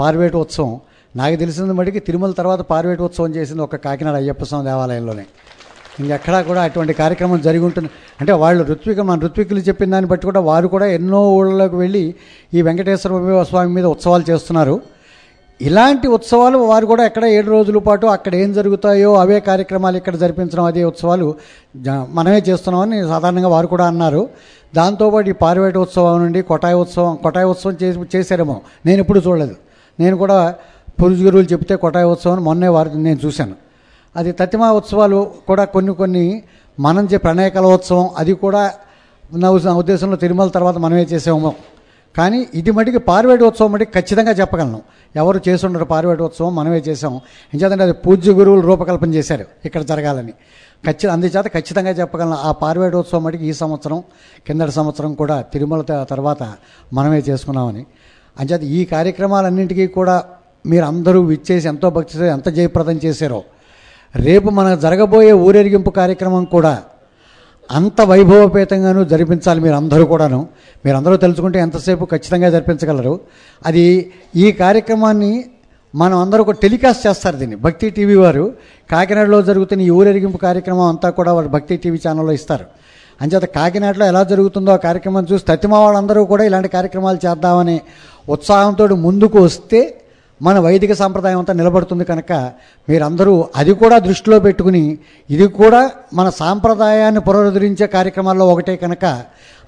పార్వేటు ఉత్సవం నాకు తెలిసిన మటుకి తిరుమల తర్వాత పార్వేటు ఉత్సవం చేసింది ఒక కాకినాడ అయ్యప్ప స్వామి దేవాలయంలోనే. ఇంకెక్కడా కూడా అటువంటి కార్యక్రమం జరిగి ఉంటుంది అంటే వాళ్ళు ఋత్విక మన ఋత్వికులు చెప్పిన దాన్ని బట్టి కూడా వారు కూడా ఎన్నో ఊళ్ళలోకి వెళ్ళి ఈ వెంకటేశ్వర స్వామి మీద ఉత్సవాలు చేస్తున్నారు. ఇలాంటి ఉత్సవాలు వారు కూడా ఎక్కడ ఏడు రోజుల పాటు అక్కడ ఏం జరుగుతాయో అవే కార్యక్రమాలు ఇక్కడ జరిపించడం అదే ఉత్సవాలు జ- మనమే చేస్తున్నామని సాధారణంగా వారు కూడా అన్నారు. దాంతోపాటు ఈ పార్వేట ఉత్సవం నుండి కొటాయి ఉత్సవం కొటాయి ఉత్సవం చేసి చేశారేమో. నేను ఎప్పుడు చూడలేదు. నేను కూడా పురుజు గురువులు చెప్తే కొటాయి ఉత్సవం మొన్నే వారు నేను చూశాను. అది తతిమా ఉత్సవాలు కూడా కొన్ని కొన్ని మనం చే ప్రణయకల ఉత్సవం అది కూడా నా ఉద్దేశంలో తిరుమల తర్వాత మనమే చేసాము కానీ ఇది మటుకి పార్వేటి ఉత్సవం మటుకు ఖచ్చితంగా చెప్పగలను. ఎవరు చేసుండరు పార్వేటి ఉత్సవం మనమే చేసాం. ఎందుకంటే అది పూజ్య గురువులు రూపకల్పన చేశారు ఇక్కడ జరగాలని. ఖచ్చితంగా అందుచేత ఖచ్చితంగా చెప్పగలను. ఆ పార్వేటి ఉత్సవం మటుకు ఈ సంవత్సరం కిందటి సంవత్సరం కూడా తిరుమల తర్వాత మనమే చేసుకున్నామని. అంచేత ఈ కార్యక్రమాలన్నింటికీ కూడా మీరు అందరూ విచ్చేసి ఎంతో భక్తితో ఎంత జయప్రదం చేశారో రేపు మనకు జరగబోయే ఊరేగింపు కార్యక్రమం కూడా అంత వైభవపేతంగాను జరిపించాలి మీరు అందరూ కూడాను. మీరు అందరూ తెలుసుకుంటే ఎంతసేపు ఖచ్చితంగా జరిపించగలరు. అది ఈ కార్యక్రమాన్ని మనం అందరూ ఒక టెలికాస్ట్ చేస్తారు దీన్ని. భక్తి టీవీ వారు కాకినాడలో జరుగుతున్న ఈ ఊరేగింపు కార్యక్రమం అంతా కూడా వారు భక్తి టీవీ ఛానల్లో ఇస్తారు. అంచేత కాకినాడలో ఎలా జరుగుతుందో ఆ కార్యక్రమం చూసి తతిమా వాళ్ళందరూ కూడా ఇలాంటి కార్యక్రమాలు చేద్దామనే ఉత్సాహంతో ముందుకు వస్తే మన వైదిక సాంప్రదాయం అంతా నిలబడుతుంది కనుక మీరందరూ అది కూడా దృష్టిలో పెట్టుకుని ఇది కూడా మన సాంప్రదాయాన్ని పునరుద్ధరించే కార్యక్రమాల్లో ఒకటే కనుక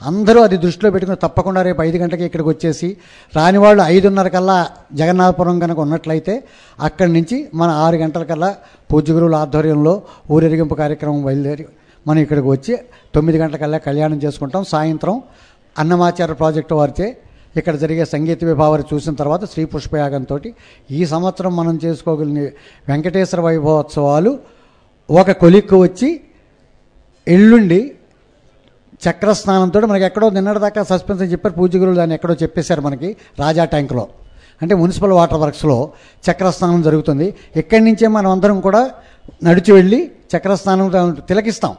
అందరూ అది దృష్టిలో పెట్టుకుని తప్పకుండా రేపు ఐదు గంటలకి ఇక్కడికి వచ్చేసి రాని వాళ్ళు ఐదున్నర కల్లా జగన్నాథపురం కనుక ఉన్నట్లయితే అక్కడి నుంచి మన ఆరు గంటల కల్లా పూజ్య గురువుల ఆధ్వర్యంలో ఊరేగింపు కార్యక్రమం బయలుదేరి మనం ఇక్కడికి వచ్చి తొమ్మిది గంటలకల్లా కళ్యాణం చేసుకుంటాం. సాయంత్రం అన్నమాచార్య ప్రాజెక్టు వారిచే ఇక్కడ జరిగే సంగీత విభావాలు చూసిన తర్వాత శ్రీ పుష్పయాగంతో ఈ సంవత్సరం మనం చేసుకోగలిగిన వెంకటేశ్వర వైభవోత్సవాలు ఒక కొలిక్కు వచ్చి ఎల్లుండి చక్రస్నానంతో మనకి ఎక్కడో నిన్నటిదాకా సస్పెన్స్ అని చెప్పారు. పూజ గురువులు దాన్ని ఎక్కడో చెప్పేశారు మనకి రాజా ట్యాంకులో. అంటే మున్సిపల్ వాటర్ వర్క్స్లో చక్రస్నానం జరుగుతుంది. ఇక్కడి నుంచే మనం అందరం కూడా నడిచి వెళ్ళి చక్రస్నానం తిలకిస్తాం.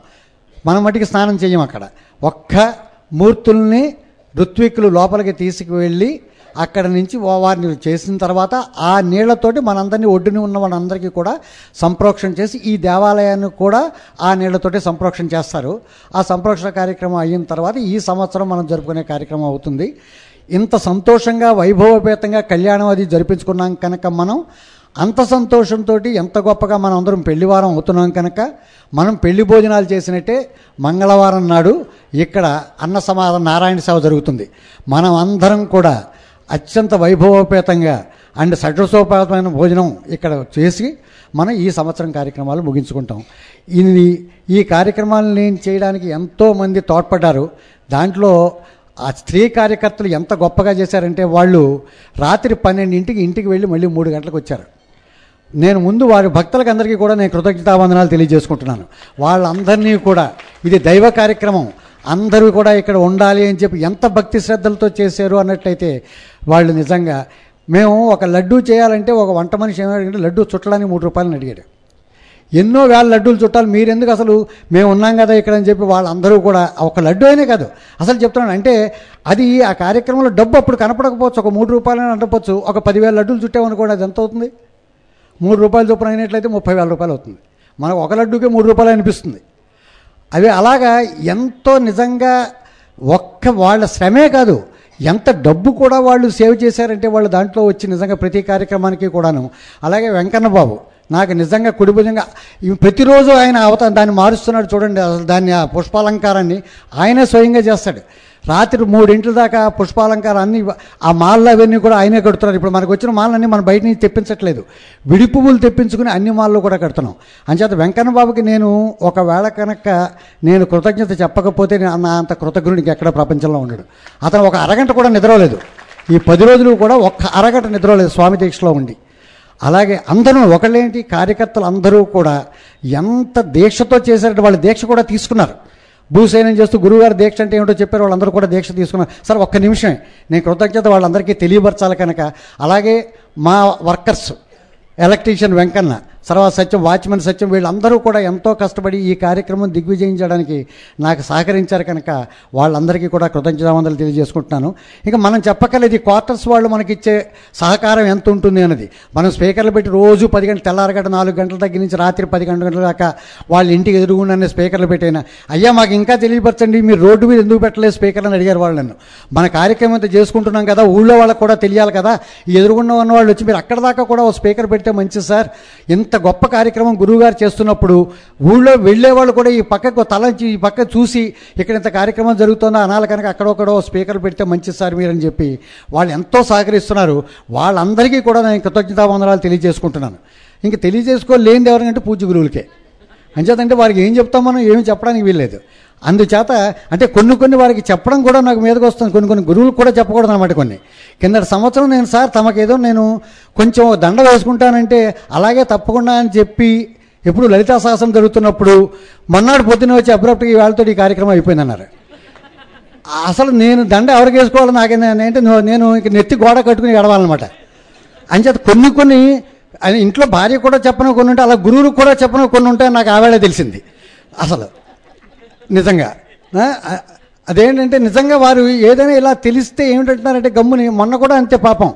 మనం మటుకి స్నానం చేయం అక్కడ. ఒక్క మూర్తుల్ని ఋత్విక్కులు లోపలికి తీసుకువెళ్ళి అక్కడ నుంచి వారిని చేసిన తర్వాత ఆ నీళ్ళతోటి మనందరినీ ఒడ్డుని ఉన్న వాళ్ళందరికీ కూడా సంప్రోక్షణ చేసి ఈ దేవాలయాన్ని కూడా ఆ నీళ్ళతోటి సంప్రోక్షణ చేస్తారు. ఆ సంప్రోక్షణ కార్యక్రమం అయిన తర్వాత ఈ సంవత్సరం మనం జరుపుకునే కార్యక్రమం అవుతుంది. ఇంత సంతోషంగా వైభవపేతంగా కళ్యాణం అది జరిపించుకున్నాం కనుక మనం అంత సంతోషంతో ఎంత గొప్పగా మనం అందరం పెళ్ళివారం అవుతున్నాం కనుక మనం పెళ్ళి భోజనాలు చేసినట్టే మంగళవారం నాడు ఇక్కడ అన్న సమాధ నారాయణ సేవ జరుగుతుంది. మనం అందరం కూడా అత్యంత వైభవోపేతంగా అండ్ సడ్రసోపేతమైన భోజనం ఇక్కడ చేసి మనం ఈ సంవత్సరం కార్యక్రమాలు ముగించుకుంటాం. ఇది ఈ కార్యక్రమాలని చేయడానికి ఎంతోమంది తోడ్పడ్డారు. దాంట్లో ఆ స్త్రీ కార్యకర్తలు ఎంత గొప్పగా చేశారంటే వాళ్ళు రాత్రి పన్నెండింటికి ఇంటికి వెళ్ళి మళ్ళీ మూడు గంటలకు వచ్చారు. నేను ముందు వారి భక్తులకు అందరికీ కూడా నేను కృతజ్ఞతావందనాలు తెలియజేసుకుంటున్నాను. వాళ్ళందరినీ కూడా ఇది దైవ కార్యక్రమం. అందరూ కూడా ఇక్కడ ఉండాలి అని చెప్పి ఎంత భక్తి శ్రద్ధలతో చేశారు అన్నట్టయితే వాళ్ళు నిజంగా మేము ఒక లడ్డూ చేయాలంటే ఒక వంట మనిషి ఏమంటే లడ్డూ చుట్టడానికి మూడు రూపాయలని అడిగాడు. ఎన్నో వేల లడ్డూలు చుట్టాలి మీరెందుకు అసలు మేము ఉన్నాం కదా ఇక్కడ అని చెప్పి వాళ్ళందరూ కూడా ఒక లడ్డు అయినే కాదు అసలు చెప్తున్నాను అంటే అది ఆ కార్యక్రమంలో డబ్బు అప్పుడు కనపడకపోవచ్చు ఒక మూడు రూపాయలని అంటపోవచ్చు ఒక పదివేల లడ్డూలు చుట్టామనుకోండి అది ఎంత అవుతుంది? మూడు రూపాయలు చొప్పున అయినట్లయితే ముప్పై వేల రూపాయలు అవుతుంది. మనకు ఒక లడ్డూకే మూడు రూపాయలు అనిపిస్తుంది. అవి అలాగా ఎంతో నిజంగా ఒక్క వాళ్ళ శ్రమే కాదు ఎంత డబ్బు కూడా వాళ్ళు సేవ్ చేశారంటే వాళ్ళు దాంట్లో వచ్చి నిజంగా ప్రతి కార్యక్రమానికి కూడాను. అలాగే వెంకన్న బాబు నాకు నిజంగా కుడిభుజంగా ప్రతిరోజు ఆయన అవత దాన్ని మారుస్తున్నాడు చూడండి అసలు దాన్ని ఆ పుష్పాలంకారాన్ని ఆయనే స్వయంగా చేస్తాడు. రాత్రి మూడింటి దాకా పుష్పాలంకారం అన్ని ఆ మాలలు అవన్నీ కూడా ఆయనే కడుతున్నారు. ఇప్పుడు మనకు వచ్చిన మాలన్నీ మనం బయట నుంచి తెప్పించట్లేదు. విడి పువ్వులు తెప్పించుకుని అన్ని మాల్లో కూడా కడుతున్నాం. అంచేత వెంకన్న బాబుకి నేను ఒకవేళ కనుక నేను కృతజ్ఞత చెప్పకపోతే నేను నా అంత కృతజ్ఞుడికి ఎక్కడ ప్రపంచంలో ఉండడు. అతను ఒక అరగంట కూడా నిద్రలేదు. ఈ పది రోజులు కూడా ఒక్క అరగంట నిద్రలేదు స్వామి దీక్షలో ఉండి. అలాగే అందరూ ఒకళ్ళేంటి కార్యకర్తలు అందరూ కూడా ఎంత దీక్షతో చేశారంటే వాళ్ళ దీక్ష కూడా తీసుకున్నారు. భూసేనం చేస్తూ గురువుగారు దీక్ష అంటే ఏమిటో చెప్పారు వాళ్ళందరూ కూడా దీక్ష తీసుకున్నారు. సార్ ఒక్క నిమిషమే. నేను కృతజ్ఞత వాళ్ళందరికీ తెలియపరచాలి కనుక. అలాగే మా వర్కర్స్ ఎలక్ట్రీషియన్ వెంకన్న సర్వ సత్యం వాచ్మెన్ సత్యం వీళ్ళందరూ కూడా ఎంతో కష్టపడి ఈ కార్యక్రమం దిగ్విజయించడానికి నాకు సహకరించారు కనుక వాళ్ళందరికీ కూడా కృతజ్ఞతావందలు తెలియజేసుకుంటున్నాను. ఇంకా మనం చెప్పక్కర్లేదు క్వార్టర్స్ వాళ్ళు మనకిచ్చే సహకారం ఎంత ఉంటుంది అన్నది. మనం స్పీకర్లు పెట్టి రోజు పది గంటలు తెల్లారగంట నాలుగు గంటల దగ్గర నుంచి రాత్రి పది గంటల దాకా వాళ్ళ ఇంటికి ఎదురుగుండానే స్పీకర్లు పెట్టైనా? అయ్యా మాకు ఇంకా తెలియపరచండి మీరు రోడ్డు మీద ఎందుకు పెట్టలేదు స్పీకర్లు అని అడిగారు వాళ్ళు నన్ను. మన కార్యక్రమం అంతా చేసుకుంటున్నాం కదా ఊళ్ళో వాళ్ళకి కూడా తెలియాలి కదా. ఎదురుగుండా ఉన్న వాళ్ళు వచ్చి మీరు అక్కడ దాకా కూడా ఓ స్పీకర్ పెడితే మంచిది సార్. ఇంత ఇంత గొప్ప కార్యక్రమం గురువుగారు చేస్తున్నప్పుడు ఊళ్ళో వెళ్ళే వాళ్ళు కూడా ఈ పక్కకు తలంచి ఈ పక్క చూసి ఇక్కడ ఇంత కార్యక్రమం జరుగుతుందో అనాలి కనుక అక్కడొక్కడో స్పీకర్ పెడితే మంచిది సార్ మీరని చెప్పి వాళ్ళు ఎంతో సహకరిస్తున్నారు. వాళ్ళందరికీ కూడా నేను కృతజ్ఞతావందనాలు తెలియజేసుకుంటున్నాను. ఇంక తెలియజేసుకోలేనిది ఎవరికంటే పూజ గురువులకే. అంచేతంటే వారికి ఏం చెప్తాం మనం ఏమి చెప్పడానికి వీల్లేదు. అందుచేత అంటే కొన్ని కొన్ని వారికి చెప్పడం కూడా నాకు మీదకి వస్తుంది. కొన్ని కొన్ని గురువులు కూడా చెప్పకూడదు అనమాట కొన్ని. కిందటి సంవత్సరం నేను సార్ తమకేదో నేను కొంచెం దండ వేసుకుంటానంటే అలాగే తప్పకుండా అని చెప్పి ఎప్పుడు లలితా సాహసం జరుగుతున్నప్పుడు మొన్నాడు పొద్దున వచ్చి అబ్రప్ట్గా వాళ్ళతో ఈ కార్యక్రమం అయిపోయిందన్నారు. అసలు నేను దండ ఎవరికి వేసుకోవాలి నాకే అంటే నేను ఇంక నెత్తి గోడ కట్టుకుని ఎడవాలన్నమాట అంచేత కొన్ని కొన్ని ఇంట్లో భార్య కూడా చెప్పను కొన్ని ఉంటే అలా గురువులు కూడా చెప్పను కొన్ని ఉంటే నాకు ఆవేళ తెలిసింది. అసలు నిజంగా. అదేంటంటే నిజంగా వారు ఏదైనా ఇలా తెలిస్తే ఏమిటంటున్నారంటే గమ్ముని మొన్న కూడా అంతే పాపం.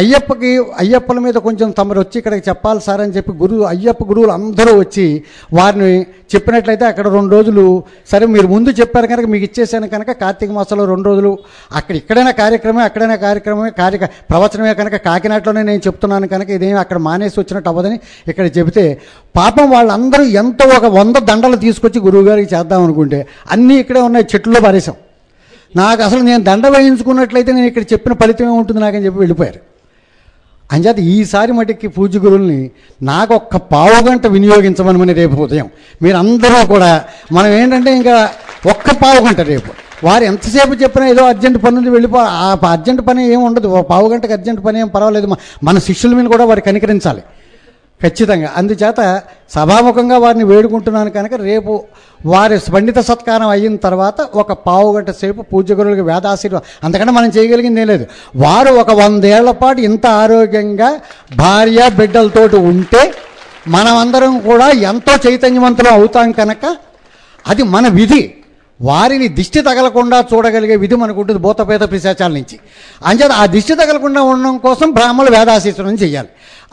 అయ్యప్పకి అయ్యప్పల మీద కొంచెం తమరు వచ్చి ఇక్కడికి చెప్పాలి సార్ అని చెప్పి గురువు అయ్యప్ప గురువులు అందరూ వచ్చి వారిని చెప్పినట్లయితే అక్కడ రెండు రోజులు సరే మీరు ముందు చెప్పారు కనుక మీకు ఇచ్చేసాను కనుక కార్తీక మాసంలో రెండు రోజులు అక్కడ ఇక్కడైనా కార్యక్రమే అక్కడైనా కార్యక్రమమే కార్య ప్రవచనమే కనుక కాకినాడలోనే నేను చెప్తున్నాను కనుక ఇదేమి అక్కడ మానేసి వచ్చినట్టు అవ్వదని ఇక్కడ చెబితే పాపం వాళ్ళందరూ ఎంతో ఒక వంద దండలు తీసుకొచ్చి గురువుగారికి చేద్దాం అనుకుంటే అన్నీ ఇక్కడే ఉన్నాయి చెట్లలో పారేశాం. నాకు అసలు నేను దండ వేయించుకున్నట్లయితే నేను ఇక్కడ చెప్పిన ఫలితం ఏముంటుంది నాకని చెప్పి వెళ్ళిపోయారు. అంచేత ఈసారి మటుకి పూజ గురువుల్ని నాకు ఒక్క పావు గంట వినియోగించమని రేపు ఉదయం. మీరందరూ కూడా మనం ఏంటంటే ఇంకా ఒక్క పావు గంట రేపు. వారు ఎంతసేపు చెప్పినా ఏదో అర్జెంట్ పని ఉంది వెళ్ళిపో ఆ అర్జెంట్ పని ఏమి ఉండదు. పావు అర్జెంట్ పని ఏం పర్వాలేదు. మన శిష్యుల మీద కూడా వారు కనికరించాలి. ఖచ్చితంగా. అందుచేత సభాముఖంగా వారిని వేడుకుంటున్నాను కనుక రేపు వారి పండిత సత్కారం అయిన తర్వాత ఒక పావుగంట సేపు పూజ గురువులకు వేదాశీర్వాదం. అంతకంటే మనం చేయగలిగింది లేదు. వారు ఒక వందేళ్ళ పాటు ఇంత ఆరోగ్యంగా భార్య బిడ్డలతోటి ఉంటే మనమందరం కూడా ఎంతో చైతన్యవంతులం అవుతాం కనుక అది మన విధి. వారిని దిష్టి తగలకుండా చూడగలిగే విధి మనకు ఉంటుంది భూతపేత పిశాచాల నుంచి. అంచేత ఆ దిష్టి తగలకుండా ఉండడం కోసం బ్రాహ్మణులు వేదాశీర్వచనం చేయాలి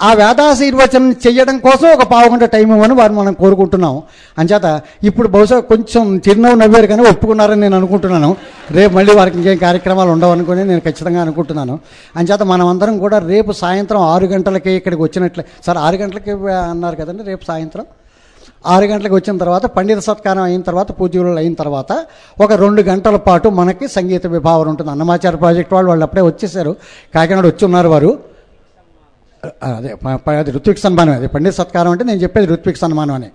ఆ వేదాశీర్వచనం చేయడం కోసం ఒక పావుగంట టైం ఇవ్వని వారు మనం కోరుకుంటున్నాం అంచేత ఇప్పుడు బహుశా కొంచెం చిరునవ్వు నవ్వారు కానీ ఒప్పుకున్నారని నేను అనుకుంటున్నాను. రేపు మళ్ళీ వారికి ఇంకేం కార్యక్రమాలు ఉండవు అనుకుని నేను ఖచ్చితంగా అనుకుంటున్నాను. అంచేత మనమందరం కూడా రేపు సాయంత్రం ఆరు గంటలకే ఇక్కడికి వచ్చినట్లే సార్ ఆరు గంటలకి అన్నారు కదండి రేపు సాయంత్రం? ఆరు గంటలకు వచ్చిన తర్వాత పండిత సత్కారం అయిన తర్వాత పూజలు అయిన తర్వాత ఒక రెండు గంటల పాటు మనకి సంగీత విభావన ఉంటుంది. అన్నమాచార ప్రాజెక్ట్ వాళ్ళు వాళ్ళు అప్పుడే వచ్చేసారు. కాకినాడ వచ్చి ఉన్నారు వారు అదే ప- అది ఋత్విక్ సన్మానం అది పండిత సత్కారం అంటే నేను చెప్పేది ఋత్విక్ సన్మానం అని.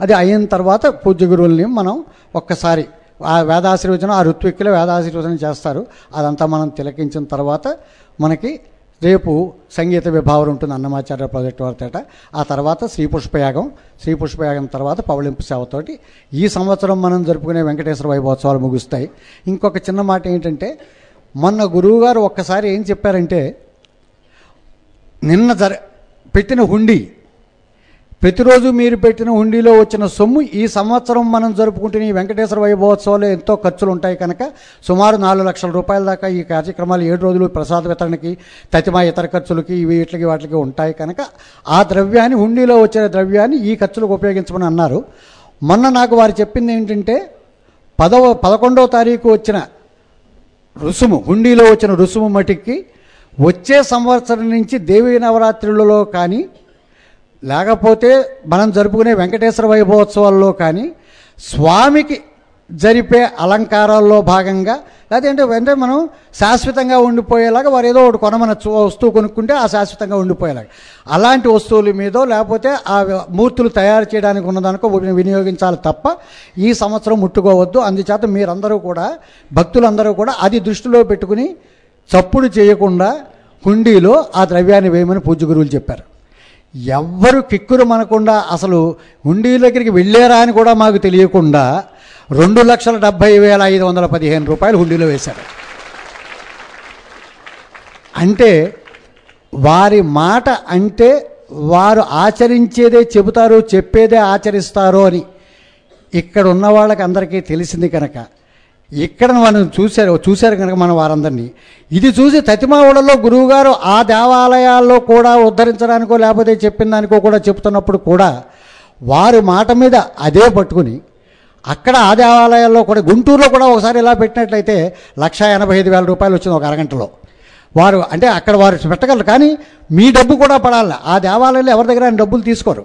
అది అయిన తర్వాత పూజ్య గురువుల్ని మనం ఒక్కసారి ఆ వేదాశీర్వచనం ఆ ఋత్విక్కులే వేదాశీర్వచనం చేస్తారు. అదంతా మనం తిలకించిన తర్వాత మనకి రేపు సంగీత విభావన ఉంటుంది అన్నమాచార్య ప్రాజెక్ట్ వారితేట. ఆ తర్వాత శ్రీ పుష్పయాగం శ్రీ పుష్పయాగం తర్వాత పవళింపు సేవతోటి. ఈ సంవత్సరం మనం జరుపుకునే వెంకటేశ్వర వైభవోత్సవాలు ముగుస్తాయి. ఇంకొక చిన్న మాట ఏంటంటే మొన్న గురువుగారు ఒక్కసారి ఏం చెప్పారంటే నిన్న జర పెట్టిన హుండీ ప్రతిరోజు మీరు పెట్టిన హుండీలో వచ్చిన సొమ్ము ఈ సంవత్సరం మనం జరుపుకుంటున్న ఈ వెంకటేశ్వర వైభవోత్సవంలో ఎంతో ఖర్చులు ఉంటాయి కనుక సుమారు నాలుగు లక్షల రూపాయల దాకా ఈ కార్యక్రమాలు ఏడు రోజులు ప్రసాద వితరణకి తతిమా ఇతర ఖర్చులకి ఇవి వీటికి వాటికి ఉంటాయి కనుక ఆ ద్రవ్యాన్ని హుండీలో వచ్చిన ద్రవ్యాన్ని ఈ ఖర్చులకు ఉపయోగించమని అన్నారు. మొన్న నాకు వారు చెప్పింది ఏంటంటే పదవ పదకొండవ తారీఖు వచ్చిన రుసుము హుండీలో వచ్చిన రుసుము మటికి వచ్చే సంవత్సరం నుంచి దేవీ నవరాత్రులలో కానీ లేకపోతే మనం జరుపుకునే వెంకటేశ్వర వైభవోత్సవాల్లో కానీ స్వామికి జరిపే అలంకారాల్లో భాగంగా లేదంటే అంటే మనం శాశ్వతంగా ఉండిపోయేలాగా వారు ఏదో ఒకటి కొనమన వస్తువు కొనుక్కుంటే ఆ శాశ్వతంగా ఉండిపోయేలాగా. అలాంటి వస్తువుల మీదో లేకపోతే ఆ మూర్తులు తయారు చేయడానికి ఉన్నదానికో వినియోగించాలి తప్ప ఈ సంవత్సరం ముట్టుకోవద్దు. అందుచేత మీరందరూ కూడా భక్తులందరూ కూడా అది దృష్టిలో పెట్టుకుని చప్పుడు చేయకుండా హుండీలో ఆ ద్రవ్యాన్ని వేయమని పూజ గురువులు చెప్పారు. ఎవ్వరు కిక్కురు మనకుండా అసలు హుండీ దగ్గరికి వెళ్ళారా అని కూడా మాకు తెలియకుండా రెండు లక్షల డెబ్బై వేల ఐదు వందల పదిహేను రూపాయలు హుండీలో వేశారు. అంటే వారి మాట అంటే వారు ఆచరించేదే చెబుతారు చెప్పేదే ఆచరిస్తారు అని ఇక్కడ ఉన్న వాళ్ళకి అందరికీ తెలిసింది కనుక ఇక్కడ మనం చూశారు చూశారు కనుక మనం వారందరినీ. ఇది చూసి తతిమావుడలో గురువుగారు ఆ దేవాలయాల్లో కూడా ఉద్ధరించడానికో లేకపోతే చెప్పిన దానికో కూడా చెప్తున్నప్పుడు కూడా వారి మాట మీద అదే పట్టుకుని అక్కడ ఆ దేవాలయాల్లో కూడా గుంటూరులో కూడా ఒకసారి ఇలా పెట్టినట్లయితే లక్ష ఎనభై ఐదు వేల రూపాయలు వచ్చింది ఒక అరగంటలో. వారు అంటే అక్కడ వారు పెట్టగలరు కానీ మీ డబ్బు కూడా పడాలి. ఆ దేవాలయంలో ఎవరి దగ్గర ఆయన డబ్బులు తీసుకోరు.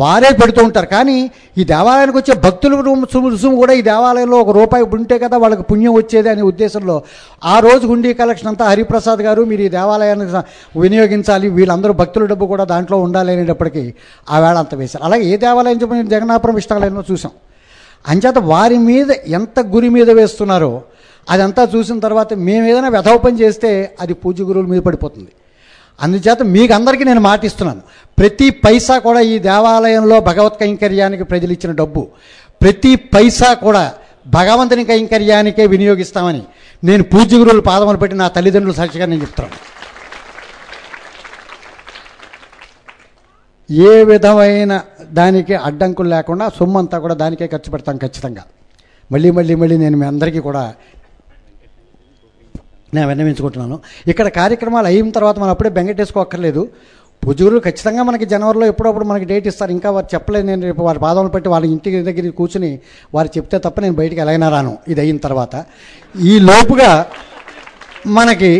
వారే పెడుతూ ఉంటారు. కానీ ఈ దేవాలయానికి వచ్చే భక్తులు రుసుము రుసుము కూడా ఈ దేవాలయంలో ఒక రూపాయి ఉంటే కదా వాళ్ళకి పుణ్యం వచ్చేది అనే ఉద్దేశంలో ఆ రోజు హుండీ కలెక్షన్ అంతా హరిప్రసాద్ గారు మీరు ఈ దేవాలయాన్ని వినియోగించాలి. వీళ్ళందరూ భక్తుల డబ్బు కూడా దాంట్లో ఉండాలి అనేటప్పటికీ ఆ వేళ అంత వేశారు. అలాగే ఏ దేవాలయం చెప్పి నేను జగన్నాపురం ఇష్టాలయంలో చూసాం అంచేత వారి మీద ఎంత గురి మీద వేస్తున్నారో అదంతా చూసిన తర్వాత మేము ఏదైనా వ్యధోపం చేస్తే అది పూజ గురువుల మీద పడిపోతుంది. అందుచేత మీకు అందరికీ నేను మాటిస్తున్నాను. ప్రతి పైసా కూడా ఈ దేవాలయంలో భగవత్ కైంకర్యానికి ప్రజలు ఇచ్చిన డబ్బు. ప్రతి పైసా కూడా భగవంతుని కైంకర్యానికే వినియోగిస్తామని నేను పూజ్య గురువుల పాదములు పెట్టి నా తల్లిదండ్రులు సాక్షిగా నేను చెప్తున్నాను. ఏ విధమైన దానికి అడ్డంకులు లేకుండా సొమ్ము అంతా కూడా దానికే ఖర్చు పెడతాం ఖచ్చితంగా. మళ్ళీ మళ్ళీ మళ్ళీ నేను మీ అందరికీ కూడా నేను విన్నవించుకుంటున్నాను ఇక్కడ కార్యక్రమాలు అయిన తర్వాత మనం అప్పుడే బెంగటేసుకోక్కర్లేదు పూజగురులు ఖచ్చితంగా మనకి జనవరిలో ఎప్పుడప్పుడు మనకి డేట్ ఇస్తారు. ఇంకా వారు చెప్పలేదు. నేను రేపు వారి పాదములు పెట్టి వాళ్ళ ఇంటి దగ్గర కూర్చుని వారు చెప్తే తప్ప నేను బయటికి ఎలాగైనా రాను. ఇది అయిన తర్వాత. ఈ లోపుగా మనకి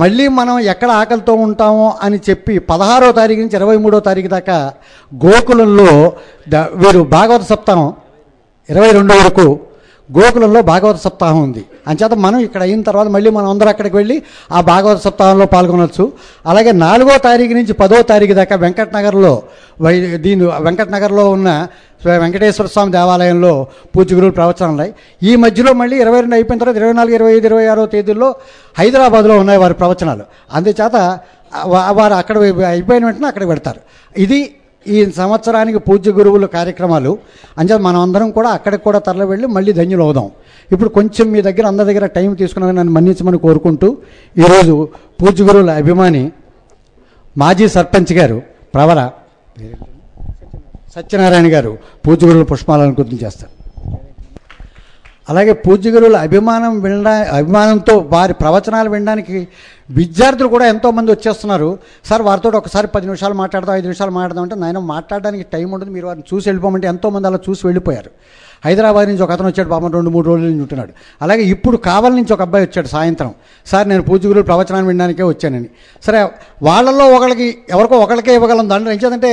మళ్ళీ మనం ఎక్కడ ఆకలితో ఉంటామో అని చెప్పి పదహారో తారీఖు నుంచి ఇరవై మూడో తారీఖు దాకా గోకులంలో ద వీరు భాగవత సప్తాహం ఇరవై రెండు వరకు గోకులంలో భాగవత సప్తాహం ఉంది. అంచేత మనం ఇక్కడ అయిన తర్వాత మళ్ళీ మనం అందరూ అక్కడికి వెళ్ళి ఆ భాగవత సప్తాహంలో పాల్గొనవచ్చు అలాగే నాలుగో తారీఖు నుంచి పదో తారీఖు దాకా వెంకటనగర్లో వై దీని వెంకటనగర్లో ఉన్న శ్రీ వెంకటేశ్వర స్వామి దేవాలయంలో పూజగురువులు ప్రవచనాలు ఈ మధ్యలో మళ్ళీ ఇరవై రెండు అయిపోయిన తర్వాత ఇరవై నాలుగు ఇరవై ఐదు ఇరవై ఆరో తేదీల్లో హైదరాబాద్లో ఉన్నాయి వారి ప్రవచనాలు. అందుచేత వారు అక్కడ అయిపోయిన వెంటనే అక్కడ పెడతారు ఇది ఈ సంవత్సరానికి పూజ్య గురువుల కార్యక్రమాలు. అంచేత మనం అందరం కూడా అక్కడికి కూడా తరలి వెళ్ళి మళ్ళీ ధన్యులు అవుదాం. ఇప్పుడు కొంచెం మీ దగ్గర అందరి దగ్గర టైం తీసుకుని నన్ను మన్నించమని కోరుకుంటూ ఈరోజు పూజ్య గురువుల అభిమాని మాజీ సర్పంచ్ గారు ప్రవర సత్యనారాయణ గారు పూజ్య గురువుల పుష్పాలను గుర్తు చేస్తారు. అలాగే పూజ్యగురువుల అభిమానం వినడా అభిమానంతో వారి ప్రవచనాలు వినడానికి విద్యార్థులు కూడా ఎంతోమంది వచ్చేస్తున్నారు. సార్ వారితో ఒకసారి పది నిమిషాలు మాట్లాడదాం ఐదు నిమిషాలు మాట్లాడదాం అంటే నాయన మాట్లాడడానికి టైం ఉండదు మీరు వారిని చూసి వెళ్ళిపోమంటే ఎంతోమంది అలా చూసి వెళ్ళిపోయారు. హైదరాబాద్ నుంచి ఒక అతను వచ్చాడు పాపం రెండు మూడు రోజుల నుంచి ఉంటున్నాడు. అలాగే ఇప్పుడు కావల నుంచి ఒక అబ్బాయి వచ్చాడు సాయంత్రం. సార్ నేను పూజగురువుల ప్రవచనాన్ని వినడానికే వచ్చానని. సరే వాళ్ళల్లో ఒకళ్ళకి ఎవరికో ఒకరికే ఇవ్వగలం దండలు. ఎంచేదంటే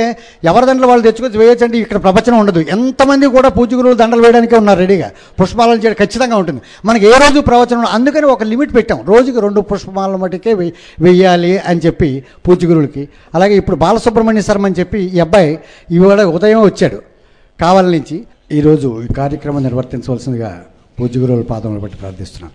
ఎవరి దండలు వాళ్ళు తెచ్చుకొచ్చి వేయొచ్చంటే ఇక్కడ ప్రవచనం ఉండదు. ఎంతమంది కూడా పూజగురువులు దండలు వేయడానికే ఉన్నారు రెడీగా పుష్పాలను చేయడం ఖచ్చితంగా ఉంటుంది. మనకి ఏ రోజు ప్రవచనం అందుకని ఒక లిమిట్ పెట్టాం. రోజుకి రెండు పుష్పాల మటుకే వెయ్యాలి అని చెప్పి పూజగురువులకి. అలాగే ఇప్పుడు బాలసుబ్రహ్మణ్య శర్మ అని చెప్పి ఈ అబ్బాయి ఇవాళ ఉదయం వచ్చాడు కావాల నుంచి. ఈరోజు ఈ కార్యక్రమం నిర్వర్తించవలసిందిగా పూజగురువుల పాదములు బట్టి ప్రార్థిస్తున్నాను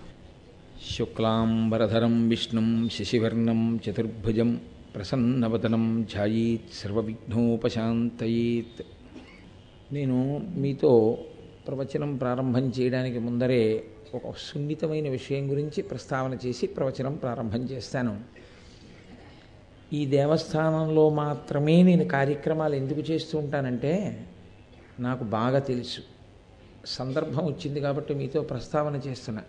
శుక్లాంబరధరం విష్ణుం శశివర్ణం చతుర్భుజం ప్రసన్నవదనం ఝాయీత్ సర్వవిఘ్నోపశాంతయీత్. నేను మీతో ప్రవచనం ప్రారంభం చేయడానికి ముందరే ఒక సున్నితమైన విషయం గురించి ప్రస్తావన చేసి ప్రవచనం ప్రారంభం చేస్తాను. ఈ దేవస్థానంలో మాత్రమే నేను కార్యక్రమాలు ఎందుకు చేస్తూ ఉంటానంటే నాకు బాగా తెలుసు. సందర్భం వచ్చింది కాబట్టి మీతో ప్రస్తావన చేస్తున్నా.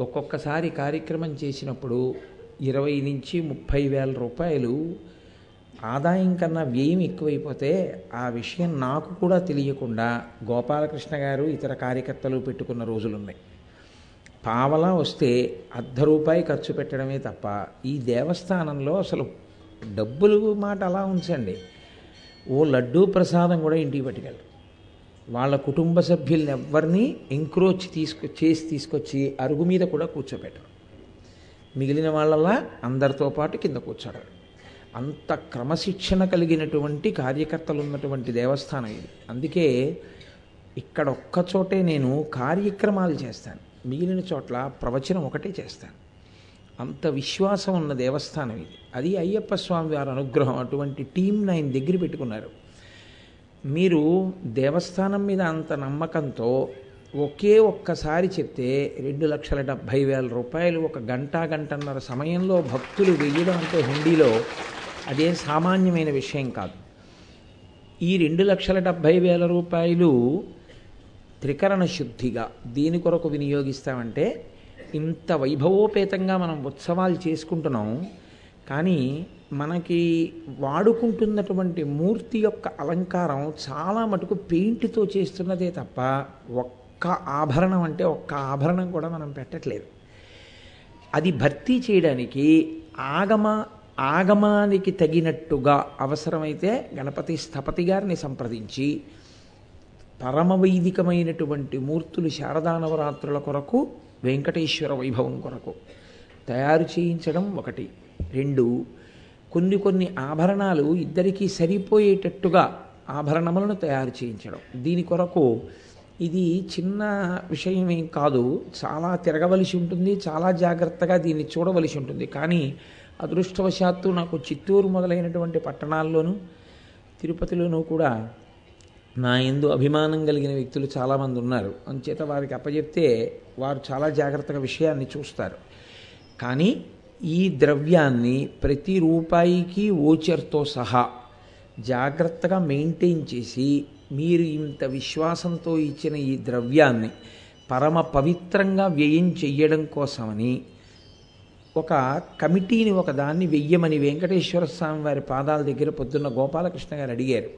ఒక్కొక్కసారి కార్యక్రమం చేసినప్పుడు ఇరవై నుంచి ముప్పై వేల రూపాయలు ఆదాయం కన్నా వ్యయం ఎక్కువైపోతే ఆ విషయం నాకు కూడా తెలియకుండా గోపాలకృష్ణ గారు ఇతర కార్యకర్తలు పెట్టుకున్న రోజులున్నాయి. పావలా వస్తే అర్ధ రూపాయి ఖర్చు పెట్టడమే తప్ప ఈ దేవస్థానంలో అసలు డబ్బులు మాట అలా ఉంచండి. ఓ లడ్డూ ప్రసాదం కూడా ఇంటికి పట్టుకెళ్ళరు. వాళ్ళ కుటుంబ సభ్యుల్ని ఎవరిని ఎంక్రోచ్ తీసుకు చేసి తీసుకొచ్చి అరుగు మీద కూడా కూర్చోబెట్టరు. మిగిలిన వాళ్ళలా అందరితో పాటు కింద కూర్చోడారు అంత క్రమశిక్షణ కలిగినటువంటి కార్యకర్తలు ఉన్నటువంటి దేవస్థానం ఇది. అందుకే ఇక్కడ ఒక్క చోటే నేను కార్యక్రమాలు చేస్తాను. మిగిలిన చోట్ల ప్రవచనం ఒకటే చేస్తాను. అంత విశ్వాసం ఉన్న దేవస్థానం ఇది. అది అయ్యప్ప స్వామి వారి అనుగ్రహం. అటువంటి టీంని ఆయన దగ్గర పెట్టుకున్నారు. మీరు దేవస్థానం మీద అంత నమ్మకంతో ఒకే ఒక్కసారి చెప్తే రెండు లక్షల డెబ్భై వేల రూపాయలు ఒక గంట గంటన్నర సమయంలో భక్తులు వెయ్యడం అంటే హుండీలో అదే సామాన్యమైన విషయం కాదు. ఈ రెండు లక్షల డెబ్భై వేల రూపాయలు త్రికరణ శుద్ధిగా దీని కొరకు వినియోగిస్తామంటే ఇంత వైభవోపేతంగా మనం ఉత్సవాలు చేసుకుంటున్నాం కానీ మనకి వాడుకుంటున్నటువంటి మూర్తి యొక్క అలంకారం చాలా మటుకు పెయింట్తో చేస్తున్నదే తప్ప ఒక్క ఆభరణం అంటే ఒక్క ఆభరణం కూడా మనం పెట్టట్లేదు. అది భర్తీ చేయడానికి ఆగమ ఆగమానికి తగినట్టుగా అవసరమైతే గణపతి స్థపతి గారిని సంప్రదించి పరమవైదికమైనటువంటి మూర్తులు శారదా నవరాత్రుల కొరకు వెంకటేశ్వర వైభవం కొరకు తయారు చేయించడం ఒకటి. రెండు కొన్ని కొన్ని ఆభరణాలు ఇద్దరికీ సరిపోయేటట్టుగా ఆభరణములను తయారు చేయించడం. దీని కొరకు ఇది చిన్న విషయం ఏం కాదు. చాలా తిరగవలసి ఉంటుంది చాలా జాగ్రత్తగా దీన్ని చూడవలసి ఉంటుంది. కానీ అదృష్టవశాత్తు నాకు చిత్తూరు మొదలైనటువంటి పట్టణాల్లోనూ తిరుపతిలోనూ కూడా నా ఎందు అభిమానం కలిగిన వ్యక్తులు చాలామంది ఉన్నారు. అంచేత వారికి అప్పచెప్తే వారు చాలా జాగ్రత్తగా విషయాన్ని చూస్తారు. కానీ ఈ ద్రవ్యాన్ని ప్రతి రూపాయికి ఓచర్తో సహా జాగ్రత్తగా మెయింటైన్ చేసి మీరు ఇంత విశ్వాసంతో ఇచ్చిన ఈ ద్రవ్యాన్ని పరమ పవిత్రంగా వ్యయం చెయ్యడం కోసమని ఒక కమిటీని ఒక దాన్ని వెయ్యమని వెంకటేశ్వర స్వామి వారి పాదాల దగ్గర పొద్దున్న గోపాలకృష్ణ గారు అడిగారు.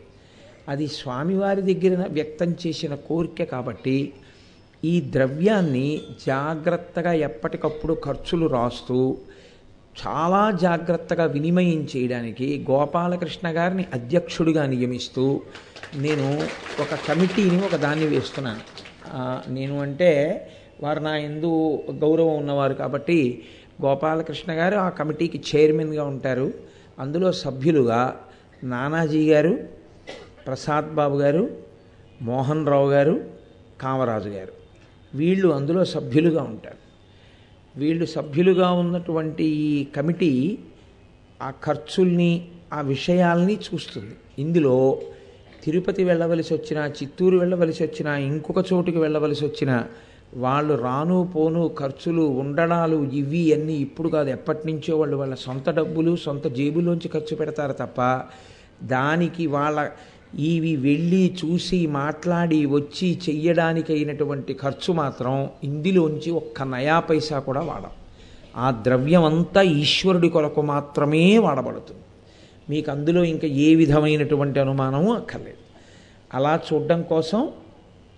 అది స్వామివారి దగ్గర వ్యక్తం చేసిన కోరిక కాబట్టి ఈ ద్రవ్యాన్ని జాగ్రత్తగా ఎప్పటికప్పుడు ఖర్చులు రాస్తూ చాలా జాగ్రత్తగా వినిమయం చేయడానికి గోపాలకృష్ణ గారిని అధ్యక్షుడిగా నియమిస్తూ నేను ఒక కమిటీని ఒక దాన్ని వేస్తున్నాను. నేను అంటే వారు నా ఎందు గౌరవం ఉన్నవారు కాబట్టి గోపాలకృష్ణ గారు ఆ కమిటీకి చైర్మన్గా ఉంటారు. అందులో సభ్యులుగా నానాజీ గారు ప్రసాద్ బాబు గారు మోహన్ రావు గారు కామరాజు గారు. వీళ్ళు అందులో సభ్యులుగా ఉంటారు. వీళ్ళు సభ్యులుగా ఉన్నటువంటి ఈ కమిటీ ఆ ఖర్చుల్ని ఆ విషయాల్ని చూస్తుంది. ఇందులో తిరుపతి వెళ్ళవలసి వచ్చినా చిత్తూరు వెళ్ళవలసి వచ్చినా ఇంకొక చోటుకి వెళ్ళవలసి వచ్చినా వాళ్ళు రాను పోను ఖర్చులు ఉండడాలు ఇవి అన్నీ ఇప్పుడు కాదు ఎప్పటి నుంచో వాళ్ళు వాళ్ళ సొంత డబ్బులు సొంత జేబులోంచి ఖర్చు పెడతారు తప్ప దానికి వాళ్ళ ఇవి వెళ్ళి చూసి మాట్లాడి వచ్చి చెయ్యడానికి అయినటువంటి ఖర్చు మాత్రం ఇందులోంచి ఒక్క నయా పైసా కూడా వాడం. ఆ ద్రవ్యం అంతా ఈశ్వరుడి కొరకు మాత్రమే వాడబడుతుంది. మీకు అందులో ఇంకా ఏ విధమైనటువంటి అనుమానము అక్కర్లేదు. అలా చూడడం కోసం